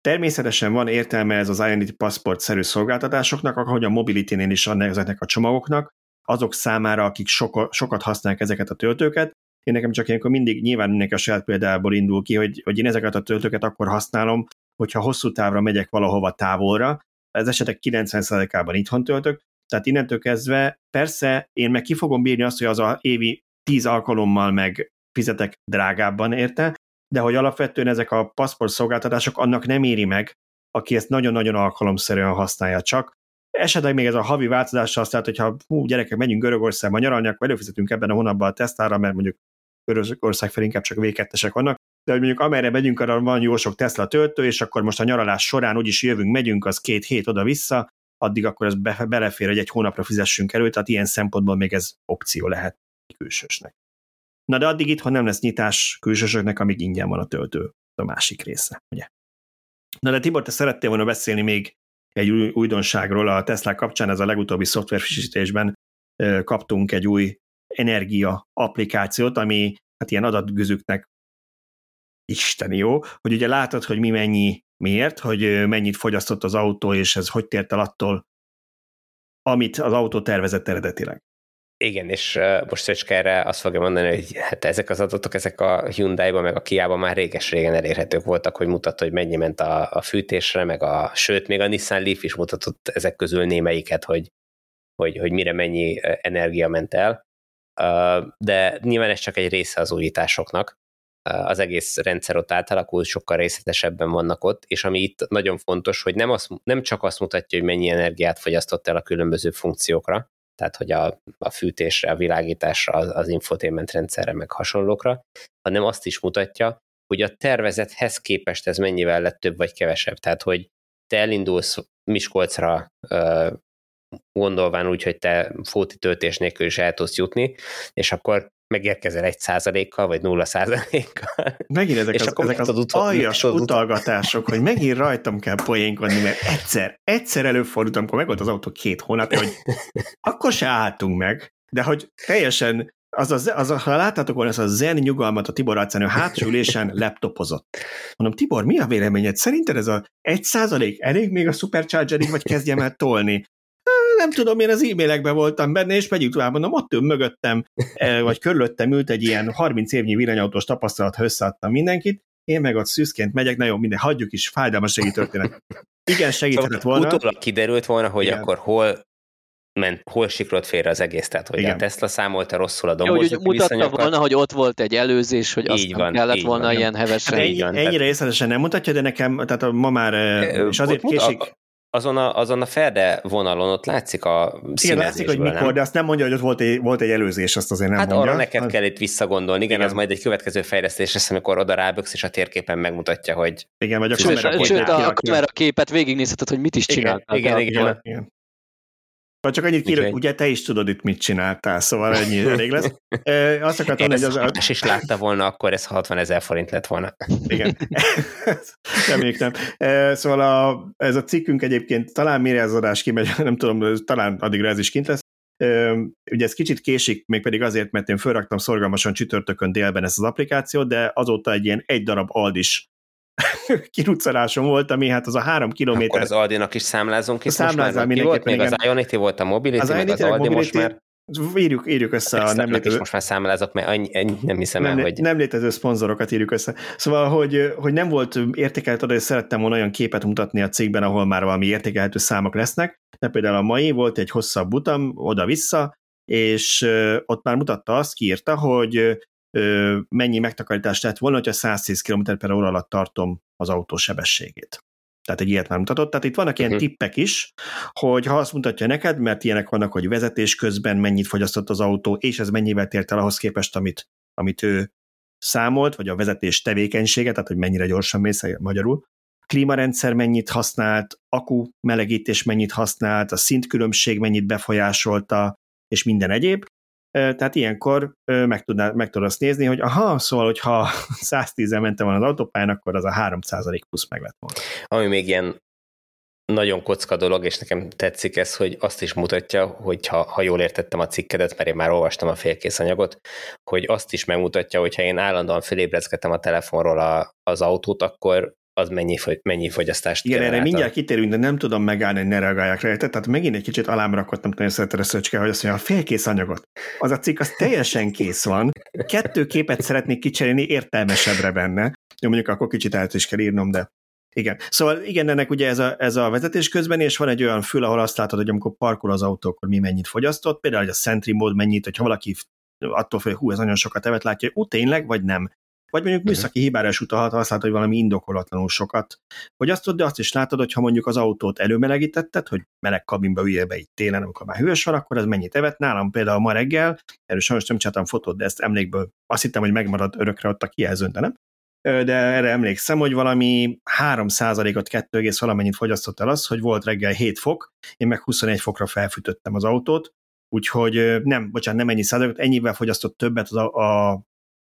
Természetesen van értelme ez az Ionity Passport-szerű szolgáltatásoknak, ahogy a Mobility-nél is van ezeknek a csomagoknak, azok számára, akik soko, sokat használják ezeket a töltőket. Én nekem csak ilyenkor mindig nyilván mindenki a saját példából indul ki, hogy, hogy én ezeket a töltőket akkor használom, hogyha hosszú távra megyek valahova távolra, ez esetek 90%-ában itthon töltök, tehát innentől kezdve persze én meg ki fogom bírni azt, hogy az a évi 10 alkalommal meg fizetek drágábban érte, de hogy alapvetően ezek a paszport szolgáltatások annak nem éri meg, aki ezt nagyon-nagyon alkalomszerűen használja csak. Esetleg még ez a havi változással azt lehet, hogyha hú, gyerekek, megyünk Görögországba nyaralni, akkor előfizetünk ebben a hónapban a tesztára, mert mondjuk Görögország fel inkább csak v vannak, de hogy mondjuk amerre megyünk, arra van jó sok Tesla töltő, és akkor most a nyaralás során úgyis jövünk, megyünk, az két hét oda-vissza, addig akkor ez be, belefér, hogy egy hónapra fizessünk elő, tehát ilyen szempontból még ez opció lehet külsősnek. Na de addig itthon nem lesz nyitás külsősöknek, amíg ingyen van a töltő, a másik része, ugye? Na de Tibor, te szerettél volna beszélni még egy új újdonságról a Tesla kapcsán, ez a legutóbbi szoftverfrissítésben kaptunk egy új energia applikációt, ami hát ilyen adatgözüknek Isten jó, hogy ugye látod, hogy mi mennyi, miért, hogy mennyit fogyasztott az autó, és ez hogy tért el attól, amit az autó tervezett eredetileg. Igen, és most Szöcske erre azt fogja mondani, hogy hát ezek az adatok, ezek a Hyundai-ba, meg a Kia-ba már réges-régen elérhetők voltak, hogy mutatta, hogy mennyi ment a, a fűtésre, meg a, sőt, még a Nissan Leaf is mutatott ezek közül némelyiket, hogy, hogy, hogy mire mennyi energia ment el. De nyilván ez csak egy része az újításoknak. Az egész rendszer ott átalakult, sokkal részletesebben vannak ott, és ami itt nagyon fontos, hogy nem, az, nem csak azt mutatja, hogy mennyi energiát fogyasztott el a különböző funkciókra, tehát hogy a, a fűtésre, a világításra, az, az infotainment rendszerre, meg hasonlókra, hanem azt is mutatja, hogy a tervezethez képest ez mennyivel lett több vagy kevesebb. Tehát, hogy te elindulsz Miskolcra gondolván úgy, hogy te fóti töltés nélkül is el tudsz jutni, és akkor megérkezel egy százalékkal, vagy nulla százalékkal. Megint ezek és az, ezek az utol, aljas utalgatások, hogy megint rajtam kell poénkodni, mert egyszer, egyszer előfordultam, amikor meg volt az autó két hónapja, hogy akkor se álltunk meg, de hogy teljesen az a, az a, ha láttátok volna ezt a zen nyugalmat a Tibor arcán, ő hátsó ülésen laptopozott. Mondom, Tibor, mi a véleményed? Szerinted ez a egy százalék elég még a Superchargerig, vagy kezdjem el tolni? Nem tudom, én az e-mailekben voltam benne, és megyünk tovább, mondom, ott ül mögöttem, vagy körülöttem ült egy ilyen 30 évnyi villanyautós tapasztalat, összeadtam mindenkit, én meg ott szűzként megyek, na jó, minden, hagyjuk is, fájdalmas segítőtörténet. Igen, segíthetett Szóval volna. Utólag kiderült volna, hogy Igen. akkor hol ment, hol siklott félre az egész, tehát hogy Igen. a Tesla számolta rosszul a Jó, hogy dombozati mutatta viszonyokat. volna, hogy ott volt egy előzés, hogy azt van, kellett így volna van. ilyen hevesen. Hát ennyi, ennyire tehát- részletesen nem mutatja, de nekem, tehát a, ma már, Ö, és azért ott késik, Azon a, azon a ferde vonalon ott látszik a igen, látszik, hogy mikor, nem? de azt nem mondja, hogy ott volt egy, volt egy előzés, azt azért nem Hát mondja. arra neked Az- kell itt visszagondolni, igen, Igen. az majd egy következő fejlesztés lesz, amikor oda ráböksz, és a térképen megmutatja, hogy Igen, vagy a Sőt, kamera sőt, a kameraképet végignézheted, hogy mit is Igen, csináltál. igen, te. igen. Igen. Vagy csak annyit kérek, ugye te is tudod itt mit csináltál, szóval ennyi elég lesz. Ö, Azt akartam, hogy az, más is látta volna, akkor ez 60 ezer forint lett volna. Igen. Reméljük nem. E, Szóval a, ez a cikkünk egyébként talán mire az adás kimegy, nem tudom, talán addigra ez is kint lesz. E, Ugye ez kicsit késik, mégpedig azért, mert én felraktam szorgalmasan csütörtökön délben ezt az applikációt, de azóta egy ilyen egy darab aldis kiruccanásom volt, ami hát az a három Akkor kilométer. az Aldinak is számlázunk itt most Számlázzál már. Volt még az Ionity, volt a Mobility, Az meg az Aldi most Mobility, már. Írjuk, írjuk össze a nem Externak is létező, most már számlázok, mert annyi, ennyi, nem hiszem nem, el, hogy nem létező szponzorokat írjuk össze. Szóval, hogy, hogy nem volt értékelt oda, és szerettem volna olyan képet mutatni a cikkben, ahol már valami értékelhető számok lesznek, de például a mai volt egy hosszabb utam oda-vissza, és ott már mutatta azt, kiírta, hogy mennyi megtakarítást lett volna, hogyha 110 km per óra alatt tartom az autó sebességét. Tehát egy ilyet már mutatott. Tehát itt vannak ilyen Mhm. tippek is, hogy ha azt mutatja neked, mert ilyenek vannak, hogy vezetés közben mennyit fogyasztott az autó, és ez mennyivel tért el ahhoz képest, amit, amit ő számolt, vagy a vezetés tevékenysége, tehát hogy mennyire gyorsan mész magyarul. Klímarendszer mennyit használt, akku melegítés mennyit használt, a szintkülönbség mennyit befolyásolta, és minden egyéb. Tehát ilyenkor meg, tudná, meg tudod azt nézni, hogy aha, szóval, hogyha 110-en mentem volna az autópályán, akkor az a 3% plusz meg lett volna. ami még ilyen nagyon kocka dolog, és nekem tetszik ez, hogy azt is mutatja, hogy ha, ha jól értettem a cikkedet, mert én már olvastam a félkész anyagot, hogy azt is megmutatja, hogy ha én állandóan fölébrezgetem a telefonról a, az autót, akkor az mennyi, mennyi fogyasztást Igen, erre generálta. mindjárt kitérünk, de nem tudom megállni, hogy ne reagálják rá. Tehát megint egy kicsit alám rakott, nem tudom, szereted a szöcske, hogy azt mondja, a félkész anyagot. Az a cikk, az teljesen kész van. Kettő képet szeretnék kicserélni értelmesebbre benne. Jó, mondjuk akkor kicsit át is kell írnom, de igen. Szóval igen, ennek ugye ez a, ez a vezetés közben, és van egy olyan fül, ahol azt látod, hogy amikor parkol az autó, akkor mi mennyit fogyasztott, például hogy a Sentry mód mennyit, hogyha valaki attól fél, hú, ez nagyon sokat evet látja, hogy ú, tényleg, vagy nem. Vagy mondjuk műszaki hibára is utalhat, ha azt látod, hogy valami indokolatlanul sokat hogy azt tudod, de azt is látod, hogy ha mondjuk az autót előmelegítetted, hogy meleg kabinba üljél be így télen, amikor már hős van, akkor az mennyit evett. Nálam például ma reggel, erről sajnos nem csináltam fotót, de ezt emlékből azt hittem, hogy megmarad örökre ott a kijelzőn, de nem. De erre emlékszem, hogy valami 3%-ot, 2, egész valamennyit fogyasztott el az, hogy volt reggel 7 fok, én meg 21 fokra felfűtöttem az autót, úgyhogy nem, bocsánat, nem ennyi százalékot, ennyivel fogyasztott többet, az a, a,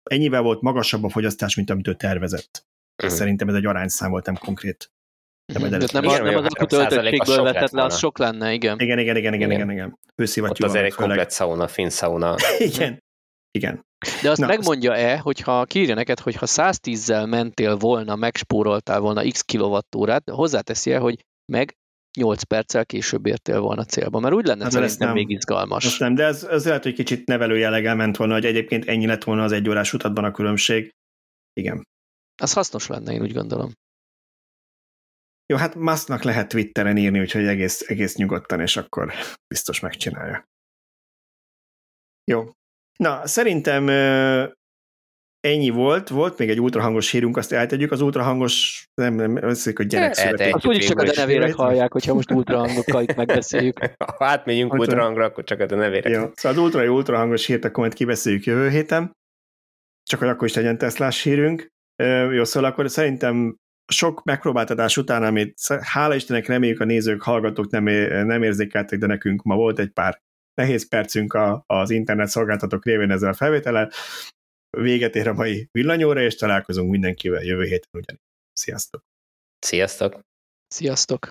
ennyivel volt magasabb a fogyasztás, mint amit ő tervezett. Mhm. Szerintem ez egy arányszám volt, nem konkrét. Tehát nem, a, nem az 3% az töltöttségből sok vetett le, az sok lenne, igen. Igen, igen, igen, igen, Igen. igen, igen. Ott azért egy komplet szauna, finn szauna. Igen, igen. De azt Na, megmondja-e, hogyha kiírja neked, hogy ha 110-zel mentél volna, megspóroltál volna x kilowattórát, hozzáteszi-e, hogy meg 8 perccel később értél volna célba, mert úgy lenne Hát, ezt szerintem nem. még izgalmas. Most nem, de ez, ez lehet, hogy kicsit nevelő jelleggel ment volna, hogy egyébként ennyi lett volna az egy órás utatban a különbség. Igen. Az hasznos lenne, én úgy gondolom. Jó, hát Musknak lehet Twitteren írni, úgyhogy egész, egész nyugodtan, és akkor biztos megcsinálja. Jó. Na, szerintem ennyi volt. Volt még egy ultrahangos hírunk, azt eltegyük. Az ultrahangos, nem, nem, összeik, hogy gyerek született. Azt úgyis csak a denevérek hallják, hogyha most ultrahangokkal itt megbeszéljük. Ha átmegyünk Ultra- ultrahangra, akkor csak a nevére. Jó, szóval az ultra jó, ultra hangos hírt akkor majd kibeszéljük jövő héten, csak hogy akkor is legyen Teslás hírünk. Jó, szóval akkor szerintem sok megpróbáltatás után, amit hála Istennek reméljük a nézők, hallgatók nem, é- nem érzékeltek, de nekünk ma volt egy pár nehéz percünk a, az internet szolgáltatók révén ezzel a felvétellel. Véget ér a mai villanyóra, és találkozunk mindenkivel jövő héten ugyanígy. Sziasztok! Sziasztok! Sziasztok!